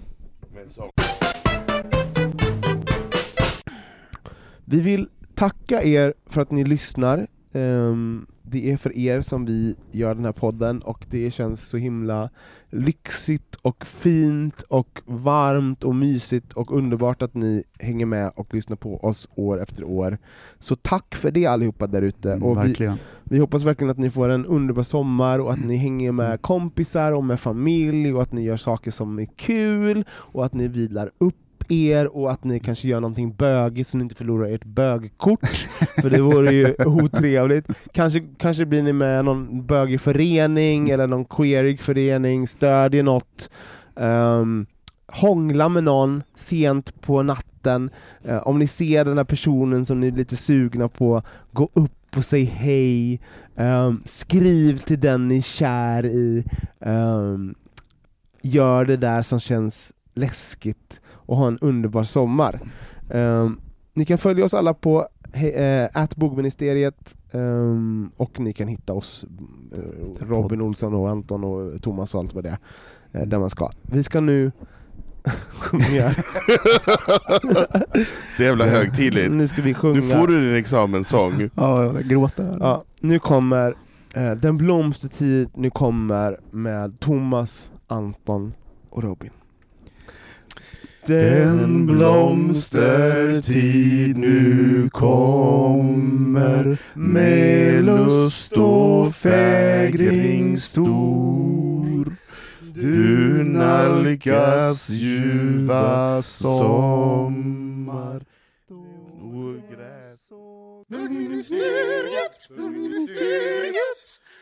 E: Vi vill tacka er för att ni lyssnar. Ehm, det är för er som vi gör den här podden och det känns så himla lyxigt och fint och varmt och mysigt och underbart att ni hänger med och lyssnar på oss år efter år. Så tack för det allihopa där ute.
F: Mm,
E: vi, vi hoppas verkligen att ni får en underbar sommar och att ni hänger med kompisar och med familj och att ni gör saker som är kul och att ni vilar upp er och att ni kanske gör någonting bögigt så ni inte förlorar ert bögkort, för det vore ju otrevligt. Kanske, kanske blir ni med någon bögig förening eller någon queerig förening, stödjer något, um, hångla med någon sent på natten, Eh, om ni ser den här personen som ni är lite sugna på, gå upp och säg hej, Ehm, skriv till den ni är kär i, Ehm, gör det där som känns läskigt och ha en underbar sommar. Ehm, ni kan följa oss alla på äh, bogministeriet ehm, och ni kan hitta oss, eh, Robin Olsson och Anton och Thomas och allt vad det är, eh, där man ska. Vi ska nu sjunga.
D: Så jävla högtidligt.
E: Nu ska vi sjunga.
D: Nu får du din examenssång.
F: Ja, jag gråter.
E: Ja, nu kommer eh, Den blomstertid, nu kommer med Thomas, Anton och Robin.
F: Den blomstertid nu kommer med lust och fägring stor. Du nalkas ljuva sommar.
C: Bögministeriet, bögministeriet, bögministeriet, bögministeriet.